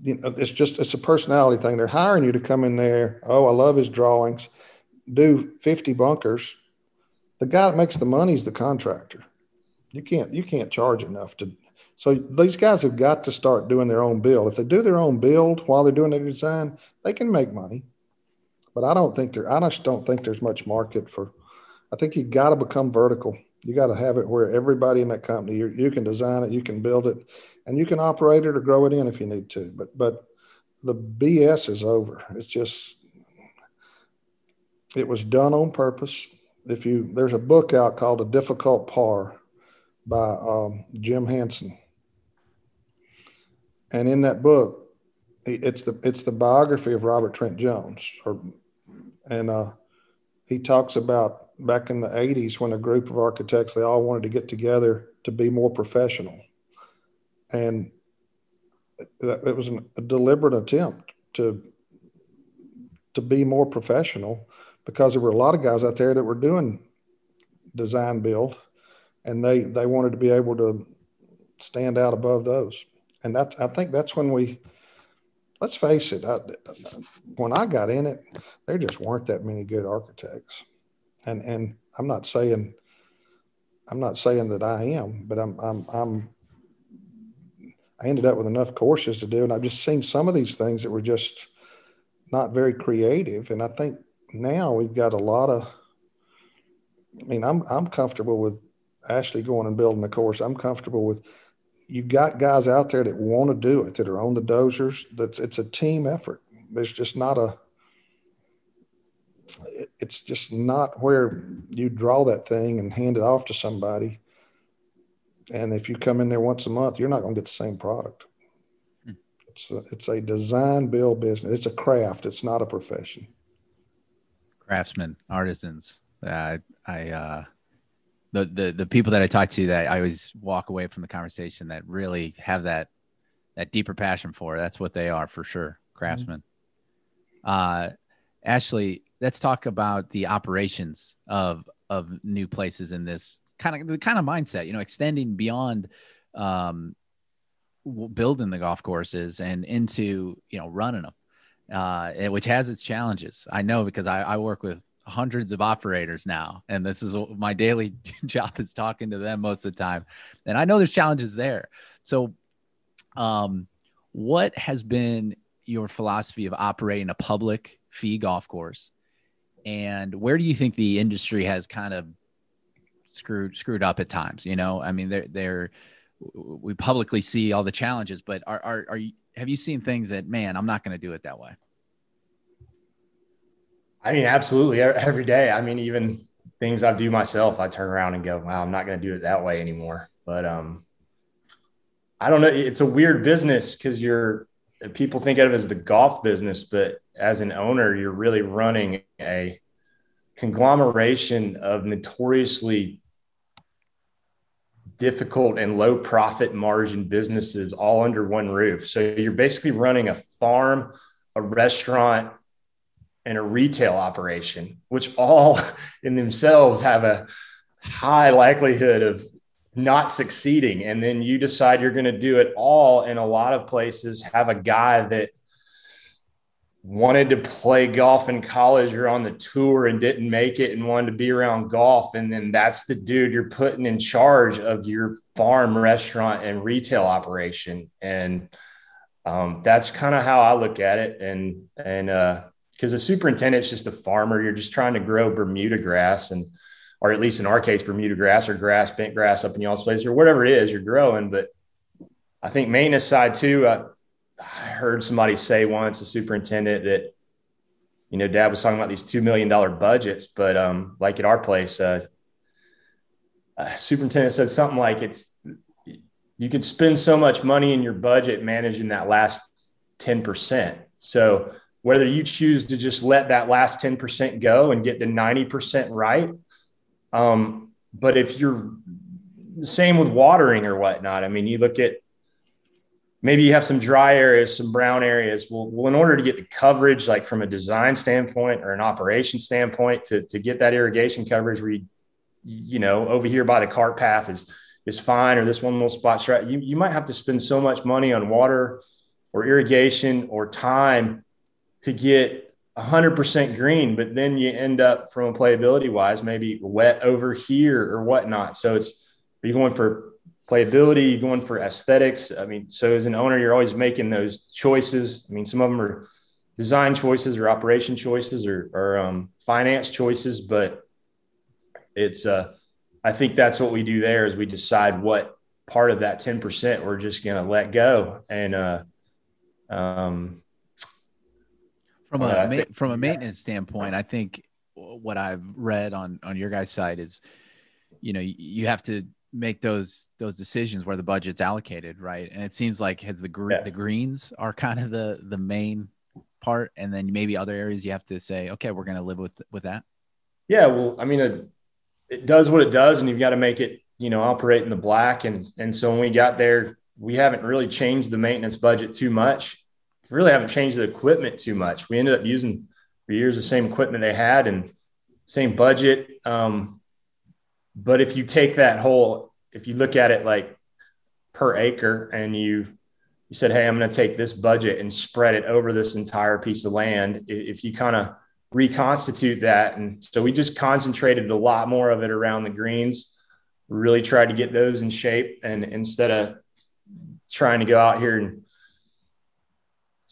S3: you know it's just it's a personality thing they're hiring you to come in there oh i love his drawings do 50 bunkers the guy that makes the money is the contractor you can't you can't charge enough to so these guys have got to start doing their own build. If they do their own build while they're doing their design, they can make money. But I don't think there. I just don't think there's much market for. I think you got to become vertical. You got to have it where everybody in that company you, you can design it, you can build it, and you can operate it or grow it in if you need to. But but the BS is over. It's just it was done on purpose. If you there's a book out called A Difficult Par by um, Jim Hansen and in that book, it's the it's the biography of Robert Trent Jones, or and uh, he talks about back in the '80s when a group of architects they all wanted to get together to be more professional, and that it was a deliberate attempt to to be more professional because there were a lot of guys out there that were doing design build, and they they wanted to be able to stand out above those and that's I think that's when we let's face it. I, when I got in it, there just weren't that many good architects, and and I'm not saying I'm not saying that I am, but I'm I'm I'm I ended up with enough courses to do, and I've just seen some of these things that were just not very creative, and I think now we've got a lot of. I mean, I'm I'm comfortable with Ashley going and building a course. I'm comfortable with you got guys out there that want to do it, that are on the dozers. That's it's a team effort. There's just not a. It's just not where you draw that thing and hand it off to somebody. And if you come in there once a month, you're not going to get the same product. Hmm. It's a, it's a design build business. It's a craft. It's not a profession.
S1: craftsmen, artisans. Uh, I uh, the the the people that I talk to that I always walk away from the conversation that really have that that deeper passion for. That's what they are for sure, craftsmen. Mm-hmm. Uh, Ashley, let's talk about the operations of of new places in this kind of the kind of mindset. You know, extending beyond um, building the golf courses and into you know running them, uh, which has its challenges. I know because I, I work with hundreds of operators now and this is my daily job is talking to them most of the time and i know there's challenges there so um what has been your philosophy of operating a public fee golf course and where do you think the industry has kind of screwed screwed up at times you know i mean they're they're we publicly see all the challenges but are are, are you have you seen things that man i'm not going to do it that way
S2: I mean, absolutely every day. I mean, even things I do myself, I turn around and go, wow, I'm not going to do it that way anymore. But um, I don't know. It's a weird business because you're people think of it as the golf business, but as an owner, you're really running a conglomeration of notoriously difficult and low profit margin businesses all under one roof. So you're basically running a farm, a restaurant, and a retail operation, which all in themselves have a high likelihood of not succeeding. And then you decide you're going to do it all. In a lot of places, have a guy that wanted to play golf in college or on the tour and didn't make it and wanted to be around golf. And then that's the dude you're putting in charge of your farm, restaurant, and retail operation. And um, that's kind of how I look at it. And, and, uh, because a superintendent's just a farmer. You're just trying to grow Bermuda grass and, or at least in our case, Bermuda grass or grass, bent grass up in y'all's place or whatever it is you're growing. But I think maintenance side too. I, I heard somebody say once, a superintendent, that you know, Dad was talking about these two million dollar budgets, but um, like at our place, uh, superintendent said something like it's you could spend so much money in your budget managing that last ten percent. So whether you choose to just let that last 10% go and get the 90% right. Um, but if you're the same with watering or whatnot, I mean, you look at maybe you have some dry areas, some brown areas. Well, well, in order to get the coverage, like from a design standpoint or an operation standpoint, to, to get that irrigation coverage where you, you know, over here by the cart path is, is fine, or this one little spot's right. You, you might have to spend so much money on water or irrigation or time to get 100% green, but then you end up from a playability wise, maybe wet over here or whatnot. So it's, are you going for playability? You're you going for aesthetics? I mean, so as an owner, you're always making those choices. I mean, some of them are design choices or operation choices or, or um, finance choices, but it's, uh, I think that's what we do there is we decide what part of that 10% we're just going to let go. And, uh, um,
S1: from a ma- from a maintenance standpoint, I think what I've read on on your guys' side is, you know, you have to make those those decisions where the budget's allocated, right? And it seems like has the gr- yeah. the greens are kind of the the main part, and then maybe other areas you have to say, okay, we're going to live with with that.
S2: Yeah, well, I mean, it, it does what it does, and you've got to make it, you know, operate in the black. And and so when we got there, we haven't really changed the maintenance budget too much really haven't changed the equipment too much. We ended up using for years the same equipment they had and same budget. Um, but if you take that whole, if you look at it like per acre and you, you said, Hey, I'm going to take this budget and spread it over this entire piece of land. If you kind of reconstitute that. And so we just concentrated a lot more of it around the greens, really tried to get those in shape. And instead of trying to go out here and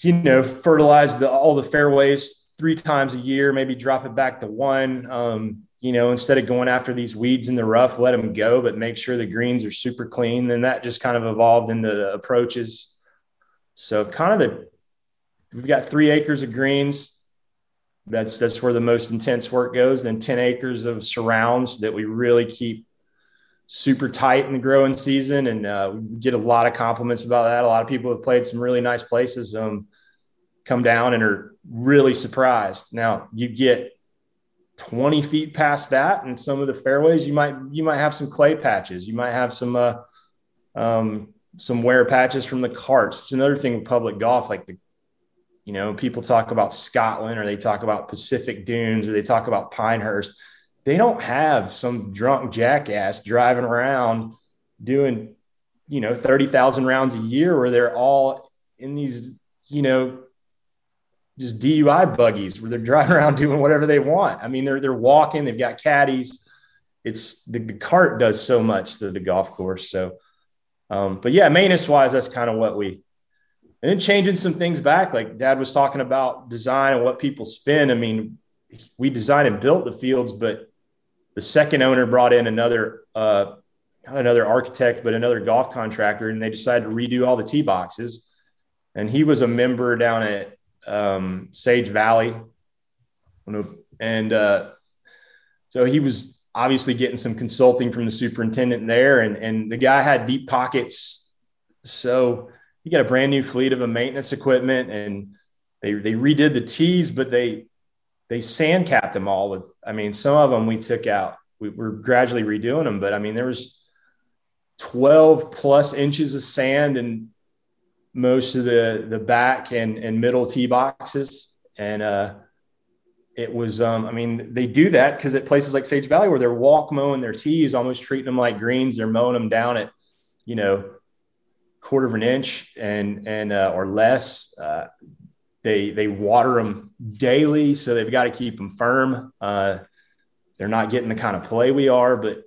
S2: you know, fertilize the, all the fairways three times a year, maybe drop it back to one. Um, you know, instead of going after these weeds in the rough, let them go, but make sure the greens are super clean. Then that just kind of evolved into the approaches. So kind of the, we've got three acres of greens. That's, that's where the most intense work goes. Then 10 acres of surrounds that we really keep super tight in the growing season, and uh, we get a lot of compliments about that. A lot of people have played some really nice places, um, come down and are really surprised. Now you get 20 feet past that and some of the fairways you might you might have some clay patches you might have some uh, um, some wear patches from the carts it's another thing with public golf like the you know people talk about scotland or they talk about pacific dunes or they talk about pinehurst they don't have some drunk jackass driving around doing you know 30,000 rounds a year where they're all in these you know just DUI buggies where they're driving around doing whatever they want. I mean, they're they're walking, they've got caddies. It's the, the cart does so much to the golf course. So, um, but yeah, maintenance wise, that's kind of what we. And then changing some things back, like Dad was talking about design and what people spend. I mean, we designed and built the fields, but the second owner brought in another uh, not another architect, but another golf contractor, and they decided to redo all the tee boxes. And he was a member down at um, Sage Valley. And uh, so he was obviously getting some consulting from the superintendent there. And, and the guy had deep pockets. So he got a brand new fleet of a maintenance equipment and they, they redid the tees, but they, they sand capped them all with, I mean, some of them we took out, we were gradually redoing them, but I mean, there was 12 plus inches of sand in most of the the back and and middle tee boxes. And uh it was um i mean they do that because at places like sage valley where they're walk mowing their tees almost treating them like greens they're mowing them down at you know quarter of an inch and and uh, or less uh, they they water them daily so they've got to keep them firm. Uh, they're not getting the kind of play we are but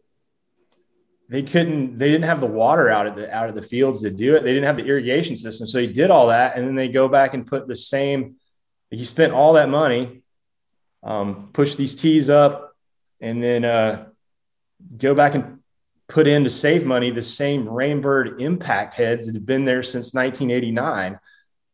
S2: they couldn't they didn't have the water out of the out of the fields to do it. They didn't have the irrigation system so he did all that and then they go back and put the same he spent all that money um, push these tees up and then uh, go back and put in to save money the same rainbird impact heads that have been there since 1989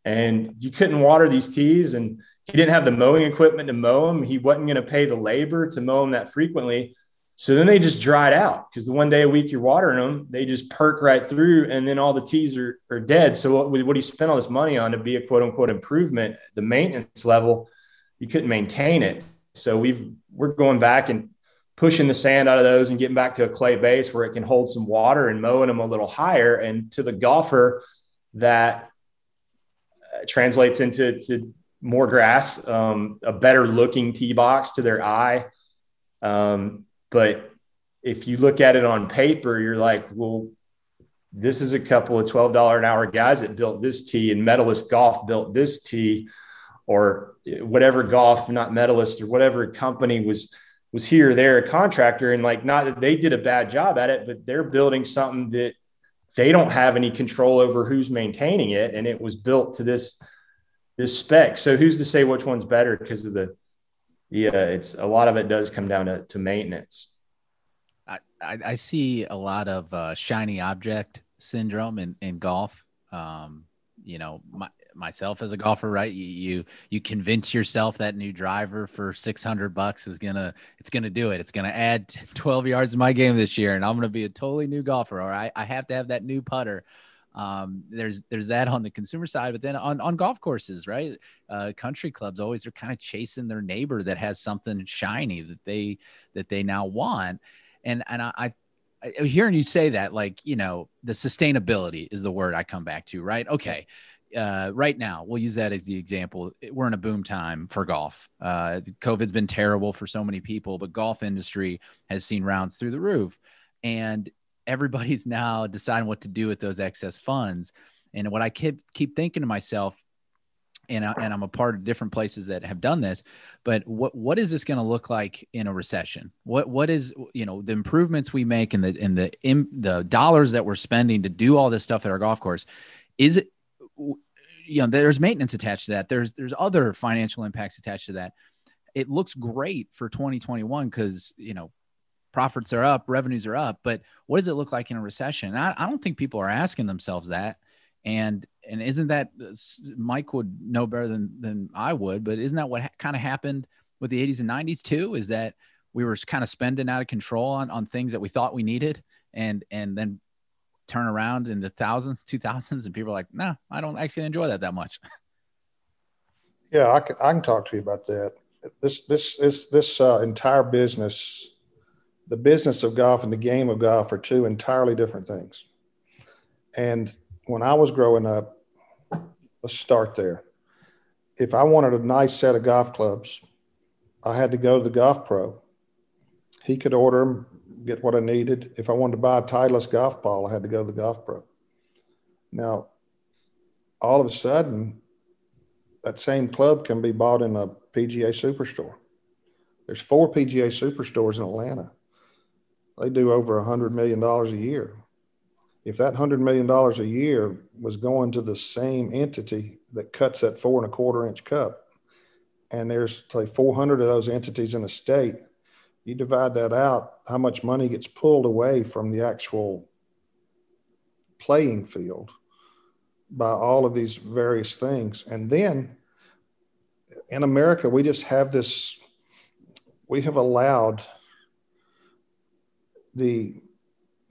S2: and you couldn't water these tees and he didn't have the mowing equipment to mow them he wasn't going to pay the labor to mow them that frequently so then they just dried out because the one day a week you're watering them, they just perk right through, and then all the tees are, are dead. So what, what he spent all this money on to be a quote unquote improvement, the maintenance level, you couldn't maintain it. So we've we're going back and pushing the sand out of those and getting back to a clay base where it can hold some water and mowing them a little higher. And to the golfer, that translates into to more grass, um, a better looking tee box to their eye. Um, but if you look at it on paper, you're like, well, this is a couple of $12 an hour guys that built this tee and medalist golf built this tee or whatever golf, not medalist or whatever company was, was here, they're a contractor. And like, not that they did a bad job at it, but they're building something that they don't have any control over who's maintaining it. And it was built to this, this spec. So who's to say which one's better because of the, yeah, it's a lot of it does come down to, to maintenance.
S1: I, I, see a lot of uh, shiny object syndrome in, in golf. Um, you know, my, myself as a golfer, right? You, you, you convince yourself that new driver for 600 bucks is gonna, it's gonna do it. It's gonna add 12 yards to my game this year. And I'm gonna be a totally new golfer. All right. I have to have that new putter um, there's there's that on the consumer side, but then on, on golf courses, right? Uh, country clubs always are kind of chasing their neighbor that has something shiny that they that they now want, and and I, I hearing you say that, like you know, the sustainability is the word I come back to, right? Okay, uh, right now, we'll use that as the example. We're in a boom time for golf. Uh, COVID's been terrible for so many people, but golf industry has seen rounds through the roof. And everybody's now deciding what to do with those excess funds. And what I keep keep thinking to myself, and, I, and I'm a part of different places that have done this, but what what is this going to look like in a recession? What what is you know the improvements we make and the and the in, the dollars that we're spending to do all this stuff at our golf course? Is it you know there's maintenance attached to that. There's there's other financial impacts attached to that. It looks great for 2021 because you know profits are up, revenues are up, but what does it look like in a recession? I, I don't think people are asking themselves that. And and isn't that Mike would know better than than I would, but isn't that what ha- kind of happened with the 80s and 90s too? Is that we were kind of spending out of control on on things that we thought we needed, and and then turn around in the thousands, two thousands, and people are like, "No, I don't actually enjoy that that much."
S3: Yeah, I can I can talk to you about that. this this this this uh, entire business, the business of golf and the game of golf are two entirely different things. And when I was growing up, let's start there. If I wanted a nice set of golf clubs, I had to go to the golf pro. He could order them, get what I needed. If I wanted to buy a Titleist golf ball, I had to go to the golf pro. Now, all of a sudden, that same club can be bought in a PGA Superstore. There's four PGA Superstores in Atlanta. They do over a hundred million dollars a year. If that hundred million dollars a year was going to the same entity that cuts that four and a quarter inch cup, and there's say 400 of those entities in a state, you divide that out, how much money gets pulled away from the actual playing field by all of these various things. And then in America, we just have this, we have allowed the,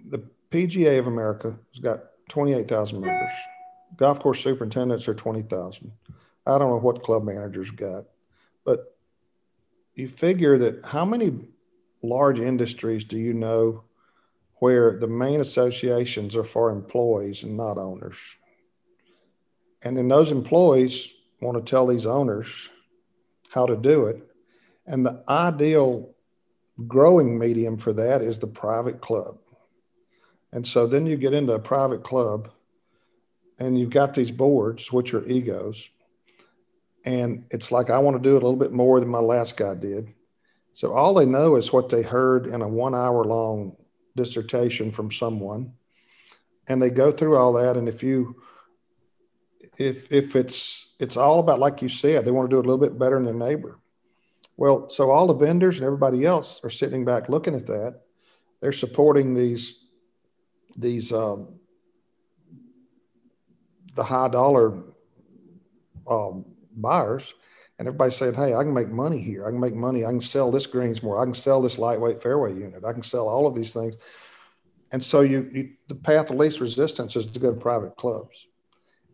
S3: the PGA of America has got 28,000 members. Golf course superintendents are 20,000. I don't know what club managers got, but you figure that how many large industries do you know where the main associations are for employees and not owners? And then those employees want to tell these owners how to do it. And the ideal growing medium for that is the private club. And so then you get into a private club and you've got these boards, which are egos. And it's like, I want to do it a little bit more than my last guy did. So all they know is what they heard in a one hour long dissertation from someone. And they go through all that. And if you, if if it's it's all about like you said, they want to do a little bit better than their neighbor. Well, so all the vendors and everybody else are sitting back looking at that. They're supporting these these um, the high dollar um, buyers, and everybody's saying, "Hey, I can make money here. I can make money. I can sell this greens mower. I can sell this lightweight fairway unit. I can sell all of these things." And so, you, you the path of least resistance is to go to private clubs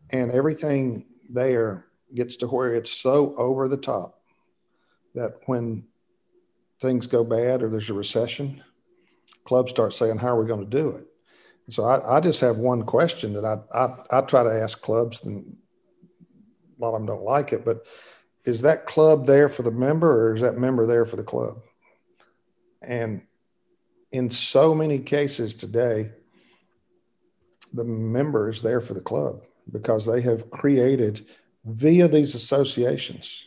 S3: and everything there gets to where it's so over the top that when things go bad or there's a recession, clubs start saying, "How are we going to do it?" And so I, I, just have one question that I, I, I try to ask clubs, and a lot of them don't like it, but is that club there for the member or is that member there for the club? And in so many cases today, the member is there for the club because they have created via these associations.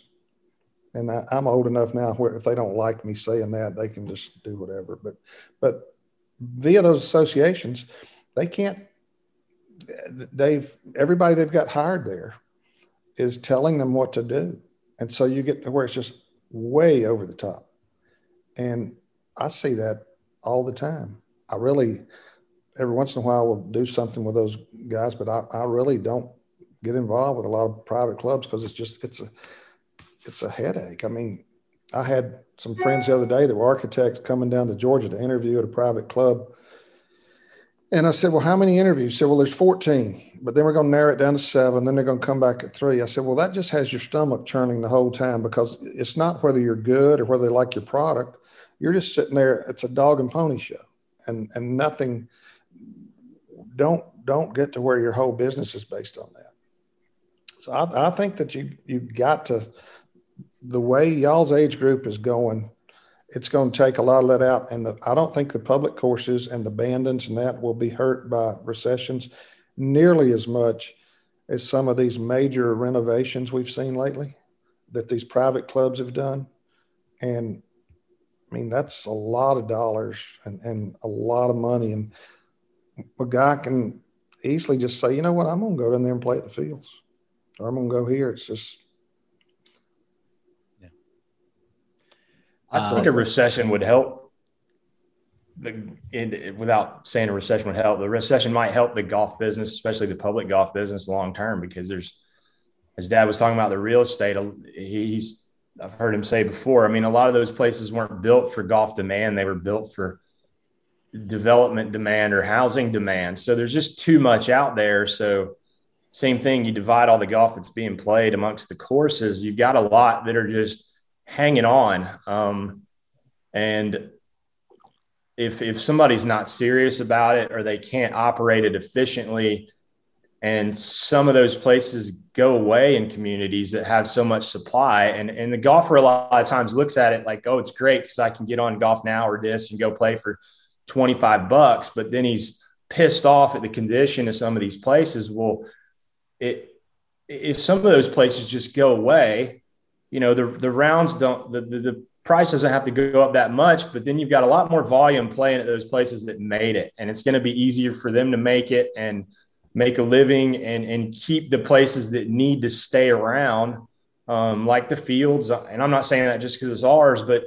S3: And I, am old enough now where if they don't like me saying that, they can just do whatever. But, but via those associations, they can't. They've everybody they've got hired there is telling them what to do, and so you get to where it's just way over the top. And I see that all the time. I really every once in a while we'll do something with those guys, but I, I really don't get involved with a lot of private clubs because it's just it's a it's a headache. I mean, I had some friends the other day that were architects coming down to Georgia to interview at a private club. And I said, Well, how many interviews? He said, Well, there's 14, but then we're going to narrow it down to seven. Then they're going to come back at three. I said, Well, that just has your stomach churning the whole time because it's not whether you're good or whether they like your product. You're just sitting there. It's a dog and pony show and, and nothing don't don't get to where your whole business is based on that. So I, I think that you you got to the way y'all's age group is going, it's going to take a lot of that out. And the, I don't think the public courses and the bandons and that will be hurt by recessions nearly as much as some of these major renovations we've seen lately that these private clubs have done. And I mean, that's a lot of dollars and, and a lot of money. And a guy can easily just say, you know what, I'm going to go down there and play at the fields, or I'm going to go here. It's just.
S2: I uh, think a recession would help. The, it, without saying a recession would help, the recession might help the golf business, especially the public golf business, long term, because there's, as Dad was talking about the real estate, he's I've heard him say before. I mean, a lot of those places weren't built for golf demand; they were built for development demand or housing demand. So there's just too much out there. So same thing, you divide all the golf that's being played amongst the courses. You've got a lot that are just hanging on. Um, and if if somebody's not serious about it or they can't operate it efficiently, and some of those places go away in communities that have so much supply, and and the golfer a lot of times looks at it like, oh, it's great because I can get on golf now or this and go play for twenty five bucks, but then he's pissed off at the condition of some of these places. Well, it if some of those places just go away, you know, the the rounds don't the, the, the price doesn't have to go up that much, but then you've got a lot more volume playing at those places that made it. And it's going to be easier for them to make it and make a living and, and keep the places that need to stay around, um, like the fields. And I'm not saying that just because it's ours, but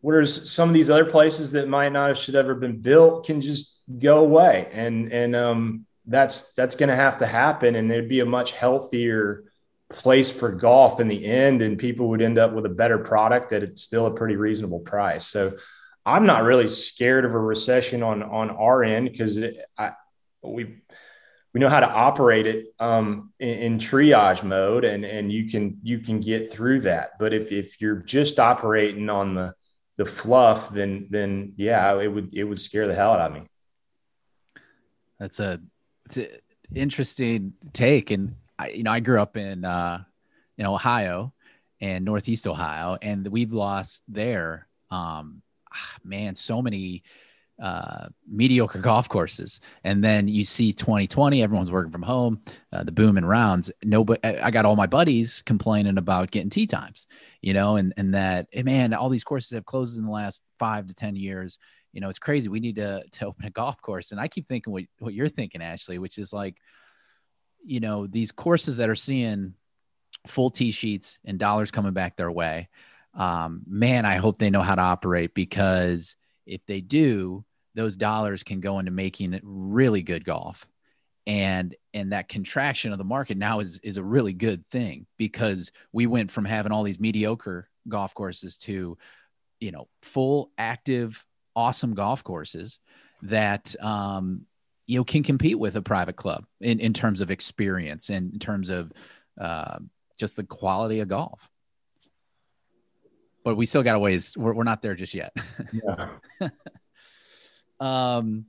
S2: whereas some of these other places that might not have should ever been built can just go away. And, and, um, that's, that's going to have to happen. And it'd be a much healthier, place for golf in the end and people would end up with a better product at it's still a pretty reasonable price. So i'm not really scared of a recession on on our end because we we know how to operate it um, in, in, triage mode and and you can you can get through that. But if if you're just operating on the the fluff then then yeah it would it would scare the hell out of me.
S1: That's a, it's a interesting take and I, you know, I grew up in uh, in Ohio and Northeast Ohio, and we've lost there. Um, ah, man, so many uh, mediocre golf courses. And then you see 2020, everyone's working from home, uh, the boom in rounds. Nobody, I got all my buddies complaining about getting tee times, you know, and and that hey, man, all these courses have closed in the last five to ten years. You know, it's crazy. We need to to open a golf course, and I keep thinking what what you're thinking, Ashley, which is like you know these courses that are seeing full tee sheets and dollars coming back their way um, man i hope they know how to operate because if they do those dollars can go into making it really good golf. And and that contraction of the market now is is a really good thing because we went from having all these mediocre golf courses to you know full active awesome golf courses that um, you know can compete with a private club in, in terms of experience and in terms of uh, just the quality of golf. But we still got a ways we're, we're not there just yet. Yeah. um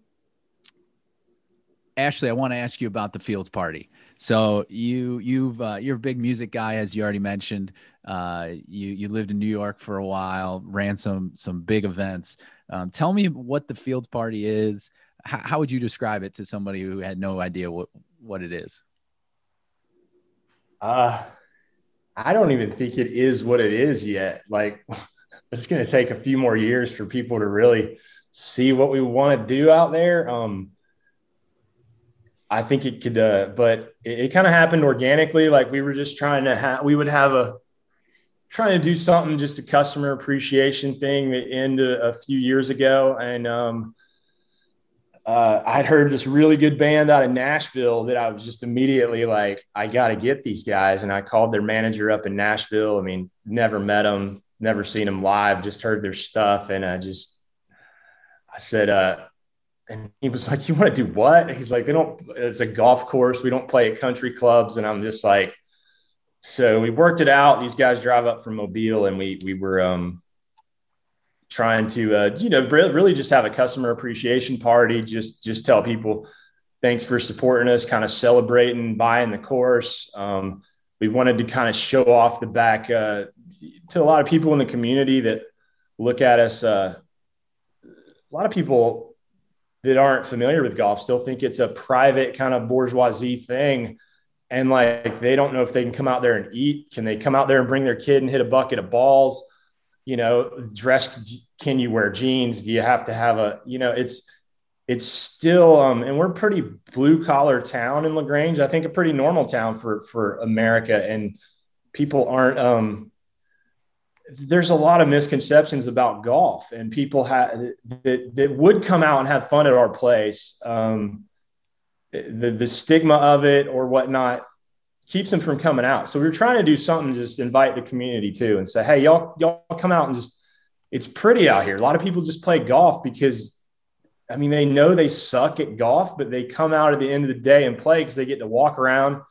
S1: ashley i want to ask you about the fields party. So you you've uh, you're a big music guy as you already mentioned. Uh, you you lived in new york for a while ran some some big events. Um, tell me what the fields party is how, how would you describe it to somebody who had no idea what what it is?
S2: Uh, I don't even think it is what it is yet. Like, it's going to take a few more years for people to really see what we want to do out there. Um, I think it could, uh, but it, it kind of happened organically. Like we were just trying to have, we would have a, trying to do something, just a customer appreciation thing that ended a few years ago. And, um, uh, I'd heard this really good band out of Nashville that I was just immediately like, I got to get these guys. And I called their manager up in Nashville. I mean, never met them, never seen them live, just heard their stuff. And I just, I said, uh, and he was like, You want to do what? He's like, They don't, it's a golf course. We don't play at country clubs. And I'm just like, so we worked it out. These guys drive up from Mobile and we, we were, um, trying to uh, you know really just have a customer appreciation party just just tell people thanks for supporting us kind of celebrating buying the course. Um, we wanted to kind of show off the back uh, to a lot of people in the community that look at us uh, a lot of people that aren't familiar with golf still think it's a private kind of bourgeoisie thing. And like they don't know if they can come out there and eat. Can they come out there and bring their kid and hit a bucket of balls you know, dress, can you wear jeans? Do you have to have a, you know, it's, it's still, um, and we're pretty blue collar town in LaGrange. I think a pretty normal town for, for America and people aren't, um, there's a lot of misconceptions about golf and people have that, that would come out and have fun at our place. Um, the, the stigma of it or whatnot keeps them from coming out. So we were trying to do something, just invite the community too, and say, hey, y'all, y'all come out and just, it's pretty out here. A lot of people just play golf because, I mean, they know they suck at golf, but they come out at the end of the day and play because they get to walk around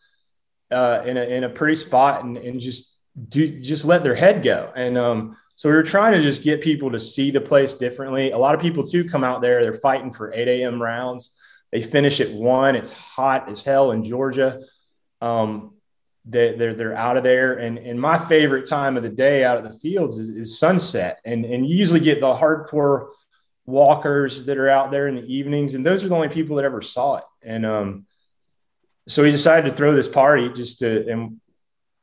S2: uh, in a in a pretty spot and and just do just let their head go. And um, so we were trying to just get people to see the place differently. A lot of people too come out there, they're fighting for 8 a.m. rounds. They finish at one. It's hot as hell in Georgia. Um, they, they're they're out of there. And and my favorite time of the day out of the fields is, is sunset. And and you usually get the hardcore walkers that are out there in the evenings, and those are the only people that ever saw it. And um, so we decided to throw this party just to and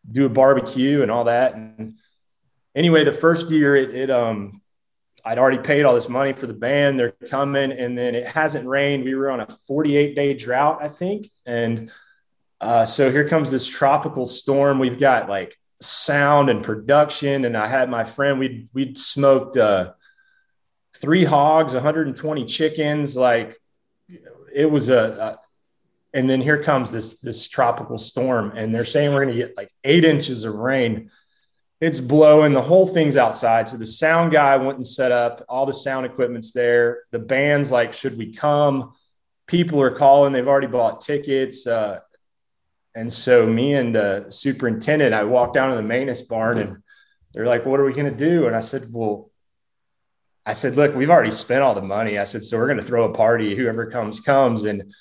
S2: do a barbecue and all that. And anyway, the first year it, it um I'd already paid all this money for the band. They're coming, and then it hasn't rained. We were on a 48 day drought, I think, and uh, so here comes this tropical storm. We've got like sound and production, and I had my friend. We'd we'd smoked uh, three hogs, 120 chickens. Like it was a, a, and then here comes this this tropical storm, and they're saying we're going to get like eight inches of rain. It's blowing. The whole thing's outside. So the sound guy went and set up all the sound equipment's there. The band's like, should we come? People are calling. They've already bought tickets. Uh, and so me and the superintendent, I walked down to the maintenance barn and they're like, what are we going to do? And I said, well, I said, look, we've already spent all the money. I said, so we're going to throw a party. Whoever comes, comes. And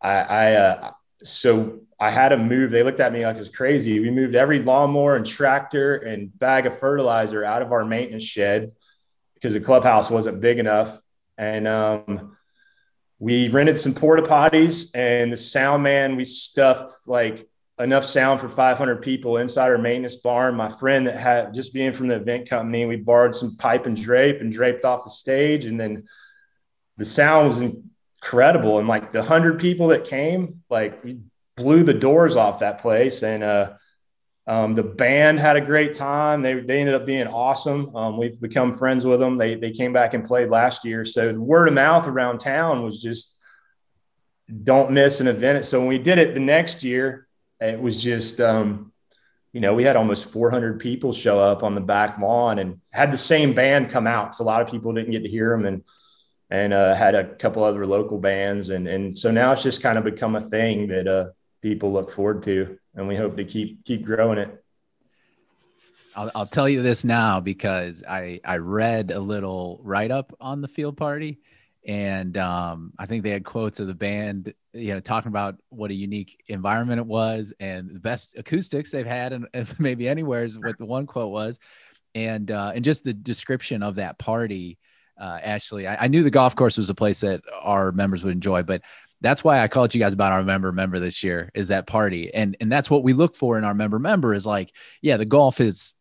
S2: I, I uh, so I had to move. They looked at me like it was crazy. We moved every lawnmower and tractor and bag of fertilizer out of our maintenance shed because the clubhouse wasn't big enough. And um, we rented some porta potties and the sound man we stuffed like enough sound for 500 people inside our maintenance barn my friend that had just being from the event company we borrowed some pipe and drape and draped off the stage. And then the sound was incredible. And like the 100 people that came like we blew the doors off that place. And uh um, the band had a great time. They, they ended up being awesome. Um, we've become friends with them. They, they came back and played last year. So the word of mouth around town was just don't miss an event. So when we did it the next year, it was just, um, you know, we had almost 400 people show up on the back lawn and had the same band come out. So a lot of people didn't get to hear them and, and uh, had a couple other local bands. And, and so now it's just kind of become a thing that uh, people look forward to and we hope to keep keep growing it.
S1: I'll, I'll tell you this now because I I read a little write up on the field party, and um, I think they had quotes of the band, you know, talking about what a unique environment it was and the best acoustics they've had, and maybe anywhere is what the one quote was, and uh, and just the description of that party. Uh, Ashley, I, I knew the golf course was a place that our members would enjoy, but that's why I called you guys about our member member this year is that party. And and that's what we look for in our member member is like, yeah, the golf is,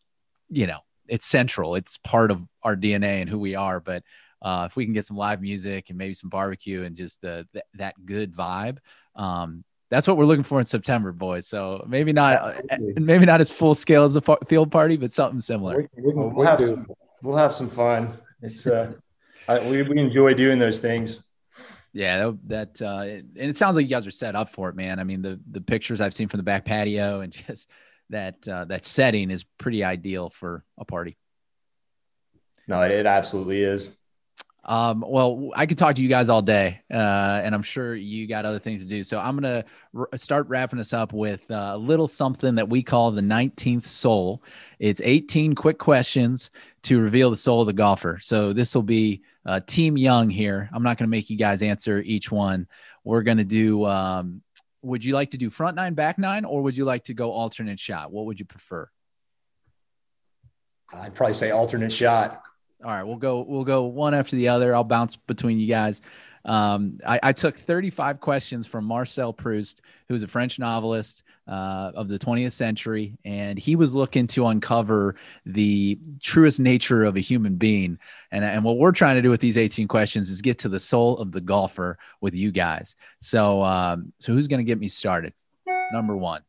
S1: you know, it's central. It's part of our DNA and who we are. But uh, if we can get some live music and maybe some barbecue and just the, the that good vibe, um, that's what we're looking for in September, boys. So maybe not, Absolutely. maybe not as full scale as the field party, but something similar.
S2: We, will we'll have, some, we'll have some fun. It's uh, I, we, we enjoy doing those things.
S1: Yeah, that, that uh, and it sounds like you guys are set up for it, man. I mean, the the pictures I've seen from the back patio and just that uh, that setting is pretty ideal for a party.
S2: No, it absolutely is.
S1: Um, well, I could talk to you guys all day, uh, and I'm sure you got other things to do. So I'm gonna r- start wrapping us up with uh, a little something that we call the 19th soul. It's 18 quick questions to reveal the soul of the golfer. So this will be uh, Team Young here. I'm not going to make you guys answer each one. We're going to do. Um, would you like to do front nine, back nine, or would you like to go alternate shot? What would you prefer?
S2: I'd probably say alternate shot.
S1: All right, we'll go. We'll go one after the other. I'll bounce between you guys. Um, I, I, took 35 questions from Marcel Proust, who's a French novelist uh, of the 20th century, and he was looking to uncover the truest nature of a human being. And, and what we're trying to do with these 18 questions is get to the soul of the golfer with you guys. So, um, so who's going to get me started? Number one.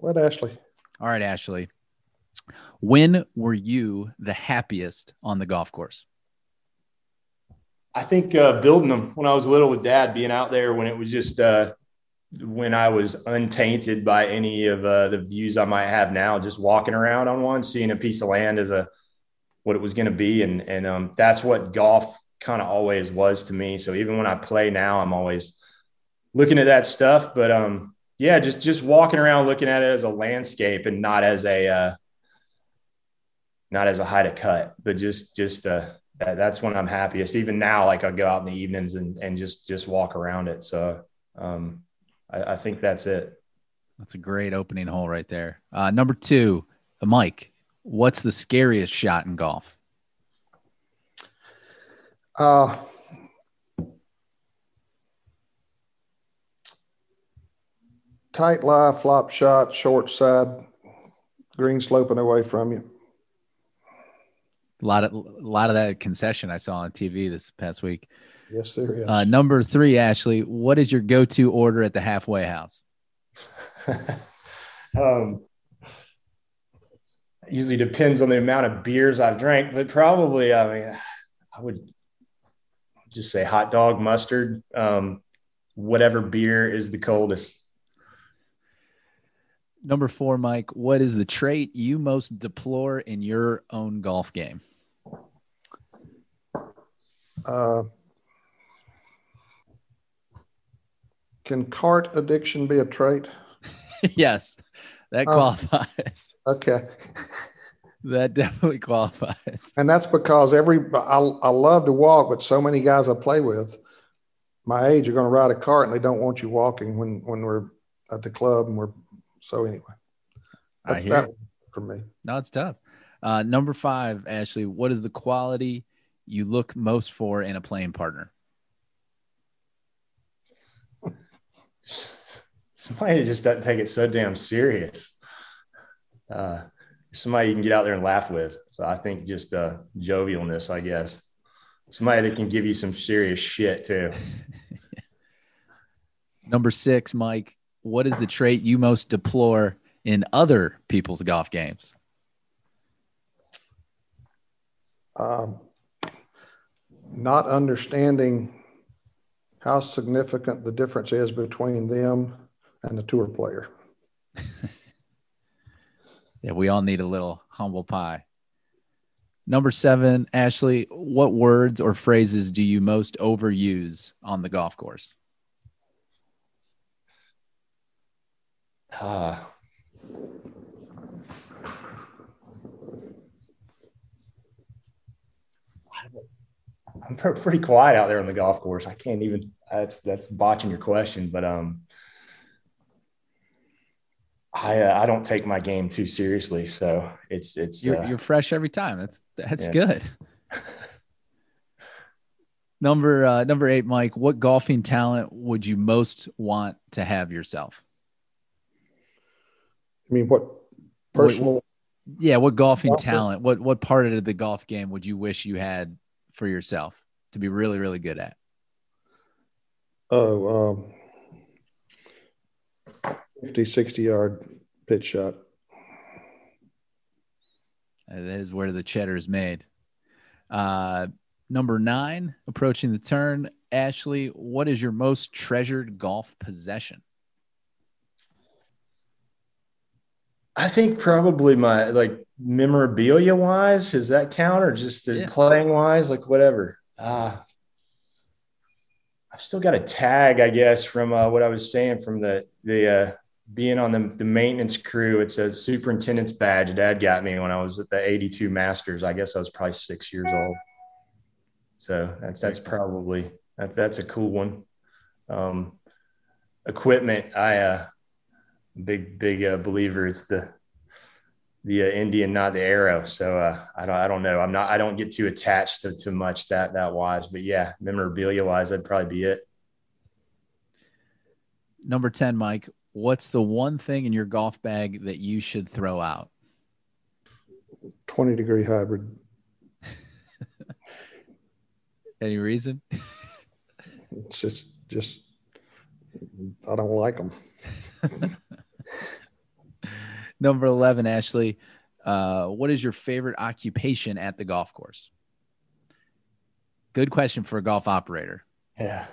S3: Let Ashley.
S1: All right, Ashley. When were you the happiest on the golf course?
S2: I think uh, building them when I was little with dad, being out there when it was just uh, when I was untainted by any of uh, the views I might have now, just walking around on one, seeing a piece of land as a what it was going to be, and and um, that's what golf kind of always was to me. So even when I play now, I'm always looking at that stuff. But um, yeah, just just walking around looking at it as a landscape and not as a uh, not as a high to cut, but just just uh, that, that's when I'm happiest. Even now, like I go out in the evenings and and just just walk around it. So um, I, I think that's it.
S1: That's a great opening hole right there. Uh, number two, Mike. What's the scariest shot in golf?
S3: Uh, tight lie, flop shot, short side, green sloping away from you.
S1: A lot of a lot of that concession I saw on TV this past week.
S3: Yes, there is.
S1: Uh, number three, Ashley. What is your go-to order at the halfway house?
S2: um, usually depends on the amount of beers I've drank, but probably I mean I would just say hot dog mustard. Um, whatever beer is the coldest.
S1: Number four, Mike, what is the trait you most deplore in your own golf game?
S3: Uh, can cart addiction be a trait?
S1: yes, that
S3: Oh.
S1: qualifies.
S3: Okay.
S1: That definitely qualifies.
S3: And that's because every, I, I love to walk, but so many guys I play with, my age, are going to ride a cart and they don't want you walking when, when we're at the club and we're, so anyway.
S1: I
S3: That's that for me.
S1: No, it's tough. Uh, number five, Ashley, what is the quality you look most for in a playing partner?
S2: Somebody that just doesn't take it so damn serious. Uh, somebody you can get out there and laugh with. So I think just uh, jovialness, I guess. Somebody that can give you some serious shit too.
S1: Number six, Mike, what is the trait you most deplore in other people's golf games?
S3: Um, not understanding how significant the difference is between them and the tour player.
S1: Yeah, we all need a little humble pie. Number seven, Ashley, what words or phrases do you most overuse on the golf course?
S2: Uh, I'm pretty quiet out there on the golf course. I can't even. That's that's botching your question, but um, I uh, I don't take my game too seriously, so it's it's
S1: You're,
S2: uh,
S1: you're fresh every time. That's that's
S2: Yeah.
S1: good. number uh, number eight, Mike. What golfing talent would you most want to have yourself?
S3: I mean, what personal,
S1: Yeah, what golfing
S3: Golfer.
S1: talent? What what part of the golf game would you wish you had for yourself to be really really good at?
S3: Oh, um, 50, 60 yard pitch shot.
S1: That is where the cheddar is made. Uh, number nine, approaching the turn. Ashley, what is your most treasured golf possession?
S2: I think probably my like memorabilia wise, does that count or just the
S1: Yeah.
S2: playing wise, like whatever? Uh, I've still got a tag, I guess, from uh, what I was saying from the the uh, being on the, the maintenance crew. It's a superintendent's badge. Dad got me when I was at the 82 Masters. I guess I was probably six years old. So that's that's probably that's that's a cool one. Um, equipment, I uh, big big uh, believer it's the the uh, Indian, not the arrow. So uh, I don't I don't know. I'm not I don't get too attached to to much that that wise. But yeah, memorabilia wise, that'd probably be it.
S1: Number 10, Mike, what's the one thing in your golf bag that you should throw out?
S3: 20 degree hybrid.
S1: Any reason?
S3: It's just, just, I don't like them.
S1: Number 11, Ashley, uh, what is your favorite occupation at the golf course? Good question for a golf operator.
S2: Yeah,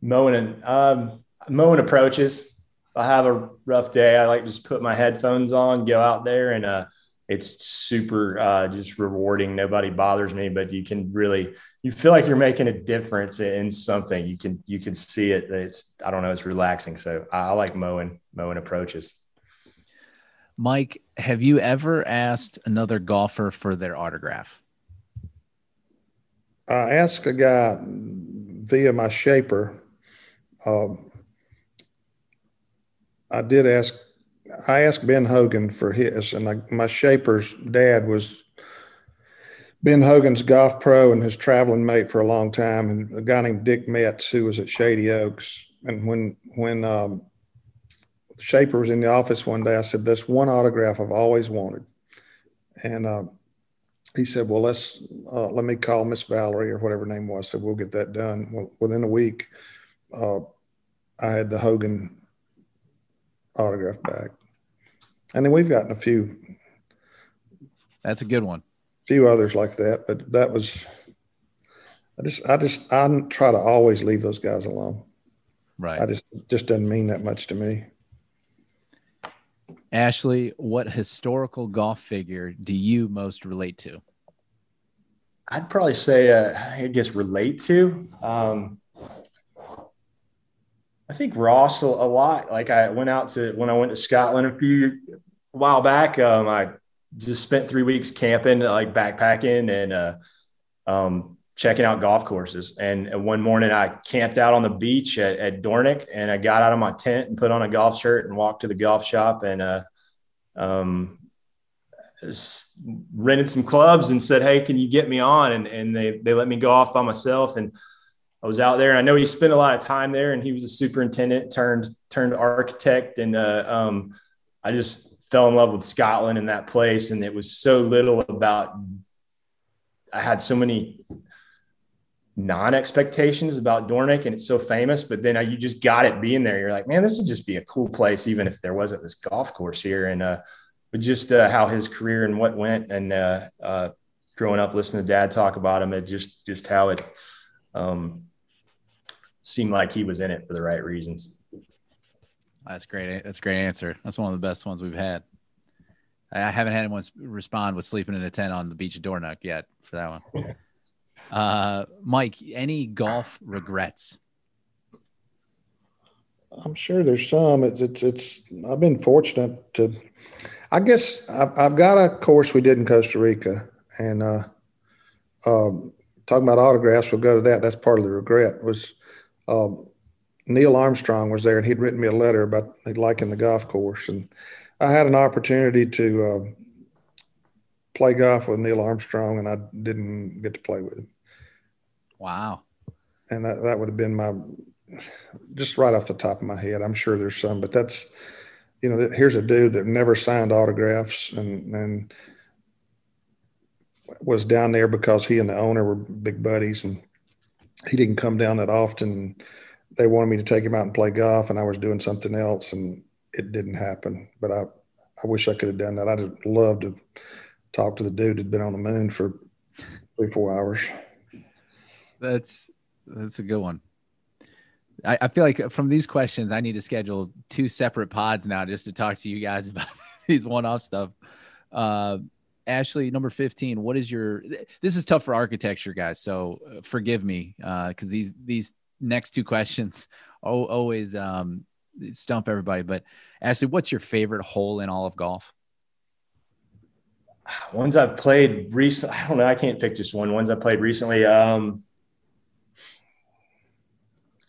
S2: mowing and um, mowing approaches. If I have a rough day, I like to just put my headphones on, go out there, and uh, it's super uh, just rewarding. Nobody bothers me, but you can really you feel like you're making a difference in something. You can you can see it. It's I don't know. It's relaxing. So I, I like mowing mowing approaches.
S1: Mike, have you ever asked another golfer for their autograph?
S3: I asked a guy via my shaper. Um, I did ask. I asked Ben Hogan for his, and I, my shaper's dad was Ben Hogan's golf pro and his traveling mate for a long time, and a guy named Dick Metz who was at Shady Oaks. And when when um, Shaper was in the office one day, I said, "This one autograph I've always wanted," and uh, he said, "Well, let's uh, let me call Miss Valerie or whatever name was." So we'll get that done. Well, within a week, uh, I had the Hogan autograph back, and then we've gotten a few.
S1: That's a good one.
S3: A few others like that, but that was. I just, I just, I try to always leave those guys alone.
S1: Right.
S3: I just, just doesn't mean that much to me.
S1: Ashley, what historical golf figure do you most relate to?
S2: I'd probably say, uh, I guess, relate to. Um, I think Ross a, a, lot. Like I went out to when I went to Scotland a few a while back. Um, I just spent three weeks camping, like backpacking and uh, um, checking out golf courses. And one morning I camped out on the beach at, at Dornoch and I got out of my tent and put on a golf shirt and walked to the golf shop and uh, um, rented some clubs and said, Hey, can you get me on? And, and they, they let me go off by myself. And I was out there and I know he spent a lot of time there and he was a superintendent turned, turned architect. And uh, um, I just fell in love with Scotland and that place. And it was so little about, I had so many non expectations about Dornoch and it's so famous, but then uh, you just got it being there. You're like, man, this would just be a cool place, even if there wasn't this golf course here. And, uh, but just uh, how his career and what went and, uh, uh, growing up, listening to dad talk about him, it just, just how it, um, seemed like he was in it for the right reasons.
S1: That's great. That's a great answer. That's one of the best ones we've had. I haven't had anyone respond with sleeping in a tent on the beach of Dornoch yet for that one. Uh, Mike, any golf regrets?
S3: I'm sure there's some. It's, it's, it's I've been fortunate to, I guess I've, I've, got a course we did in Costa Rica and, uh, um, talking about autographs, we'll go to that. That's part of the regret was, um, Neil Armstrong was there and he'd written me a letter about liking the golf course. And I had an opportunity to, uh, play golf with Neil Armstrong and I didn't get to play with him.
S1: Wow.
S3: And that, that would have been my, just right off the top of my head. I'm sure there's some, but that's, you know, here's a dude that never signed autographs and, and was down there because he and the owner were big buddies and he didn't come down that often. They wanted me to take him out and play golf and I was doing something else and it didn't happen. But I, I wish I could have done that. I'd have loved to talk to the dude who'd been on the moon for three, four hours.
S1: That's that's a good one. I, I feel like from these questions, I need to schedule two separate pods now just to talk to you guys about these one-off stuff. Uh, Ashley, number 15, what is your this is tough for architecture guys, so uh, forgive me uh cuz these these next two questions always um stump everybody, but Ashley, what's your favorite hole in all of golf?
S2: Ones I've played recently, I don't know, I can't pick just one. Ones I played recently um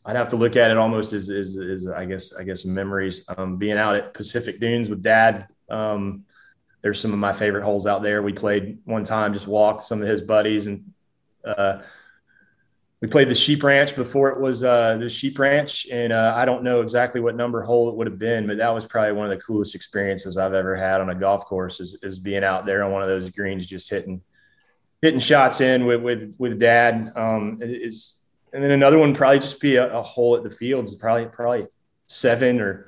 S2: I'd have to look at it almost as, as, as I guess, I guess memories. Um, being out at Pacific Dunes with dad. Um, there's some of my favorite holes out there. We played one time, just walked some of his buddies and, uh, we played the sheep ranch before it was uh, the sheep ranch and uh, i don't know exactly what number hole it would have been but that was probably one of the coolest experiences i've ever had on a golf course is, is being out there on one of those greens just hitting hitting shots in with with, with dad um, is and then another one probably just be a, a hole at the fields, probably probably seven or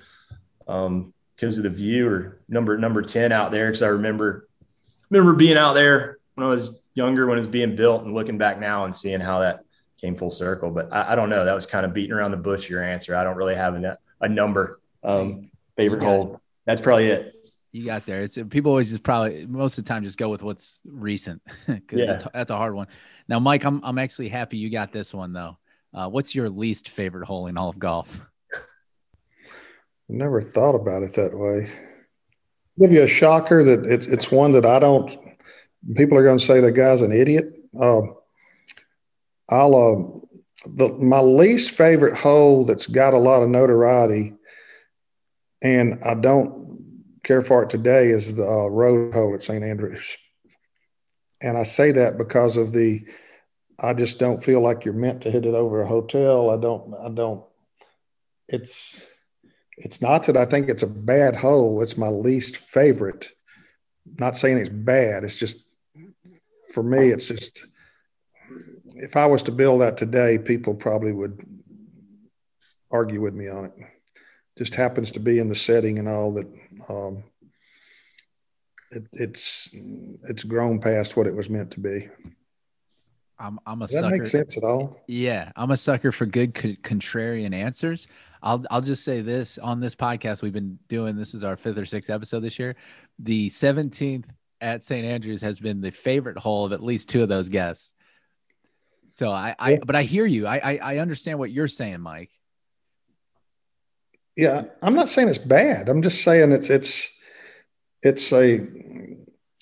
S2: um, because of the view or number number ten out there. Because I remember remember being out there when I was younger when it was being built and looking back now and seeing how that came full circle. But I, I don't know. That was kind of beating around the bush. Your answer. I don't really have a, a number um, favorite hole. That's probably it.
S1: You got there. It's people always just probably most of the time just go with what's recent because yeah. that's, that's a hard one. Now, Mike, I'm I'm actually happy you got this one though. Uh, what's your least favorite hole in all of golf?
S3: Never thought about it that way. give you a shocker that it's it's one that I don't. People are going to say the guy's an idiot. Uh, I'll uh, the my least favorite hole that's got a lot of notoriety, and I don't care for it today is the uh, road hole at St Andrews, and I say that because of the. I just don't feel like you're meant to hit it over a hotel. I don't. I don't. It's it's not that I think it's a bad hole. It's my least favorite. not saying it's bad. It's just for me. It's just if I was to build that today, people probably would argue with me on it. Just happens to be in the setting and all that. Um, it, it's it's grown past what it was meant to be.
S1: I'm I'm a
S3: Does that
S1: sucker.
S3: make sense at all?
S1: Yeah, I'm a sucker for good co- contrarian answers. I'll I'll just say this on this podcast we've been doing. This is our fifth or sixth episode this year. The 17th at St Andrews has been the favorite hole of at least two of those guests. So I, I
S3: Yeah.
S1: but I hear you. I, I I understand what you're saying, Mike.
S3: Yeah, I'm not saying it's bad. I'm just saying it's it's it's a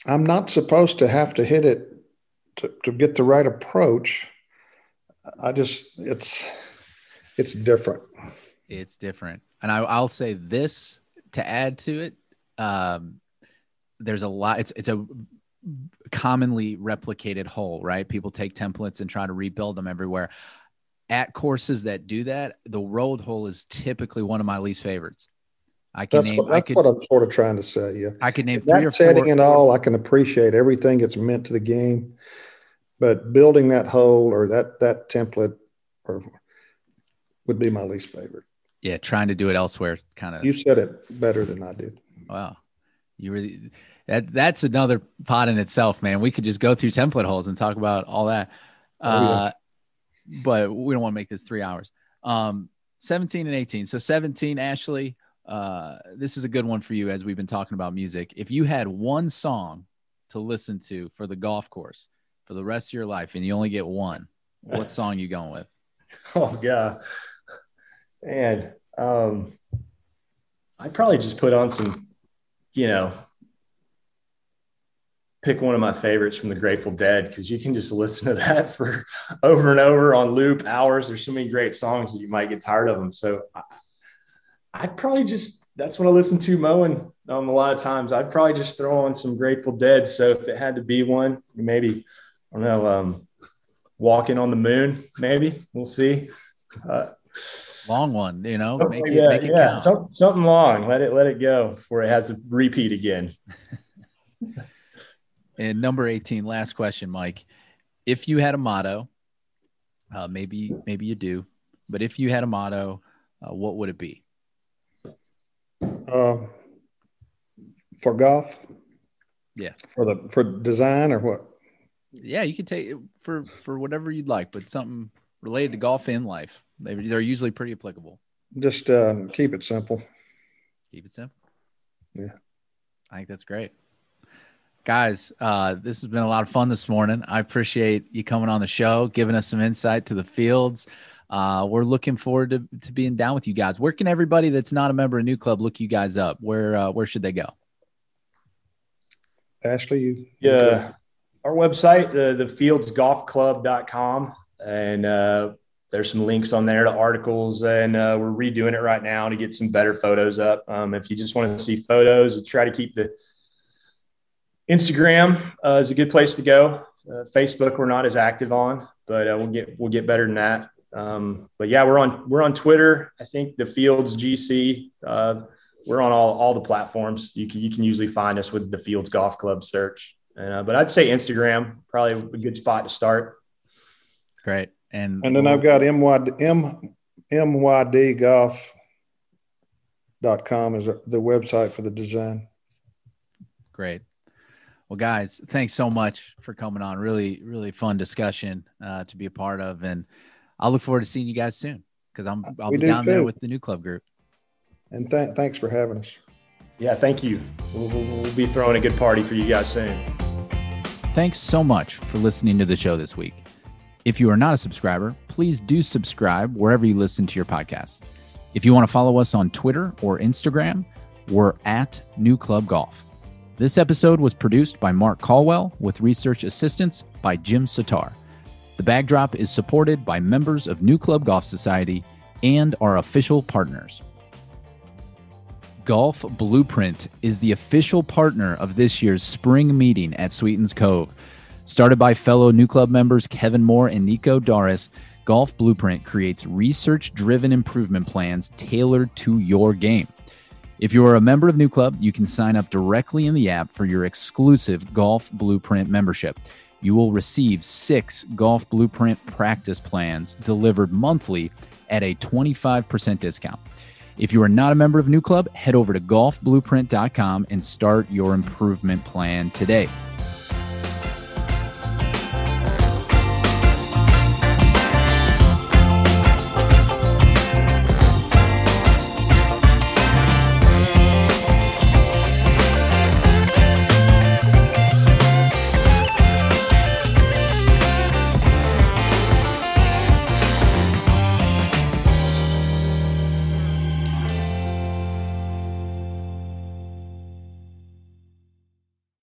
S3: I'm not supposed to have to hit it to, to get the right approach. I just it's it's different.
S1: It's different, and I, I'll say this to add to it. Um, there's a lot. It's it's a commonly replicated hole, right? People take templates and try to rebuild them everywhere. At courses that do that, the road hole is typically one of my least favorites. I can
S3: That's
S1: name.
S3: what that's
S1: could.
S3: what I'm sort of trying to say. Yeah,
S1: I can name
S3: In
S1: three or
S3: that setting
S1: four.
S3: and all, I can appreciate everything that's meant to the game, but building that hole or that that template or would be my least favorite.
S1: Yeah, trying to do it elsewhere, kind of.
S3: You said it better than I did.
S1: Wow. You really that that's another pot in itself, man. We could just go through template holes and talk about all that.
S3: Oh, yeah.
S1: Uh but we don't want to make this three hours. Um 17 and 18. So 17, Ashley, uh this is a good one for you as we've been talking about music. If you had one song to listen to for the golf course for the rest of your life and you only get one, what song you going with?
S2: Oh yeah. And Um, I'd probably just put on some, you know, pick one of my favorites from the Grateful Dead because you can just listen to that for over and over on loop hours. There's so many great songs that you might get tired of them. So I, I'd probably just that's what I listen to mowing um, a lot of times. I'd probably just throw on some Grateful Dead. So if it had to be one, maybe I don't know. Um, walking on the moon, maybe we'll see. Uh,
S1: Long one, you know, make it,
S2: yeah,
S1: make it
S2: yeah, some- something long. Let it let it go before it has to repeat again.
S1: And number 18, last question, Mike. If you had a motto, uh, maybe maybe you do, but if you had a motto, uh, what would it be?
S3: Uh, for golf,
S1: Yeah.
S3: For the for design or what?
S1: Yeah, you can take it for for whatever you'd like, but something related to golf in life. They, they're usually pretty applicable.
S3: Just um, keep it simple.
S1: Keep it simple.
S3: Yeah.
S1: I think that's great. Guys, uh, this has been a lot of fun this morning. I appreciate you coming on the show, giving us some insight to the fields. Uh, we're looking forward to, to being down with you guys. Where can everybody that's not a member of New Club look you guys up? Where uh, where should they go?
S3: Ashley, you
S2: Yeah, our website, the thefieldsgolfclub.com, and uh, there's some links on there to articles, and uh, we're redoing it right now to get some better photos up. Um, if you just want to see photos, we try to keep the Instagram uh, is a good place to go. Uh, Facebook, we're not as active on, but uh, we'll get we'll get better than that. Um, but yeah, we're on we're on Twitter. I think the Fields GC. Uh, we're on all, all the platforms. You can you can usually find us with the Fields Golf Club search. Uh, but I'd say Instagram probably a good spot to start.
S1: Great. And
S3: And then I've got MY, M, com is the website for the design.
S1: Great. Well, guys, thanks so much for coming on. Really, really fun discussion uh, to be a part of, and I'll look forward to seeing you guys soon because I'm I'll
S3: We
S1: be
S3: do
S1: down there with the new club group.
S3: And th- thanks for having us.
S2: Yeah, thank you. We'll, we'll, we'll be throwing a good party for you guys soon.
S1: Thanks so much for listening to the show this week. If you are not a subscriber, please do subscribe wherever you listen to your podcast. If you want to follow us on Twitter or Instagram, we're at New Club Golf. This episode was produced by Mark Caldwell with research assistance by Jim Sitar. The Bag Drop is supported by members of New Club Golf Society and our official partners. Golf Blueprint is the official partner of this year's spring meeting at Sweetens Cove. Started by fellow New Club members Kevin Moore and Nico Darras, Golf Blueprint creates research driven improvement plans tailored to your game. If you are a member of New Club, you can sign up directly in the app for your exclusive Golf Blueprint membership. You will receive six Golf Blueprint practice plans delivered monthly at a 25% discount. If you are not a member of New Club, head over to golfblueprint.com and start your improvement plan today.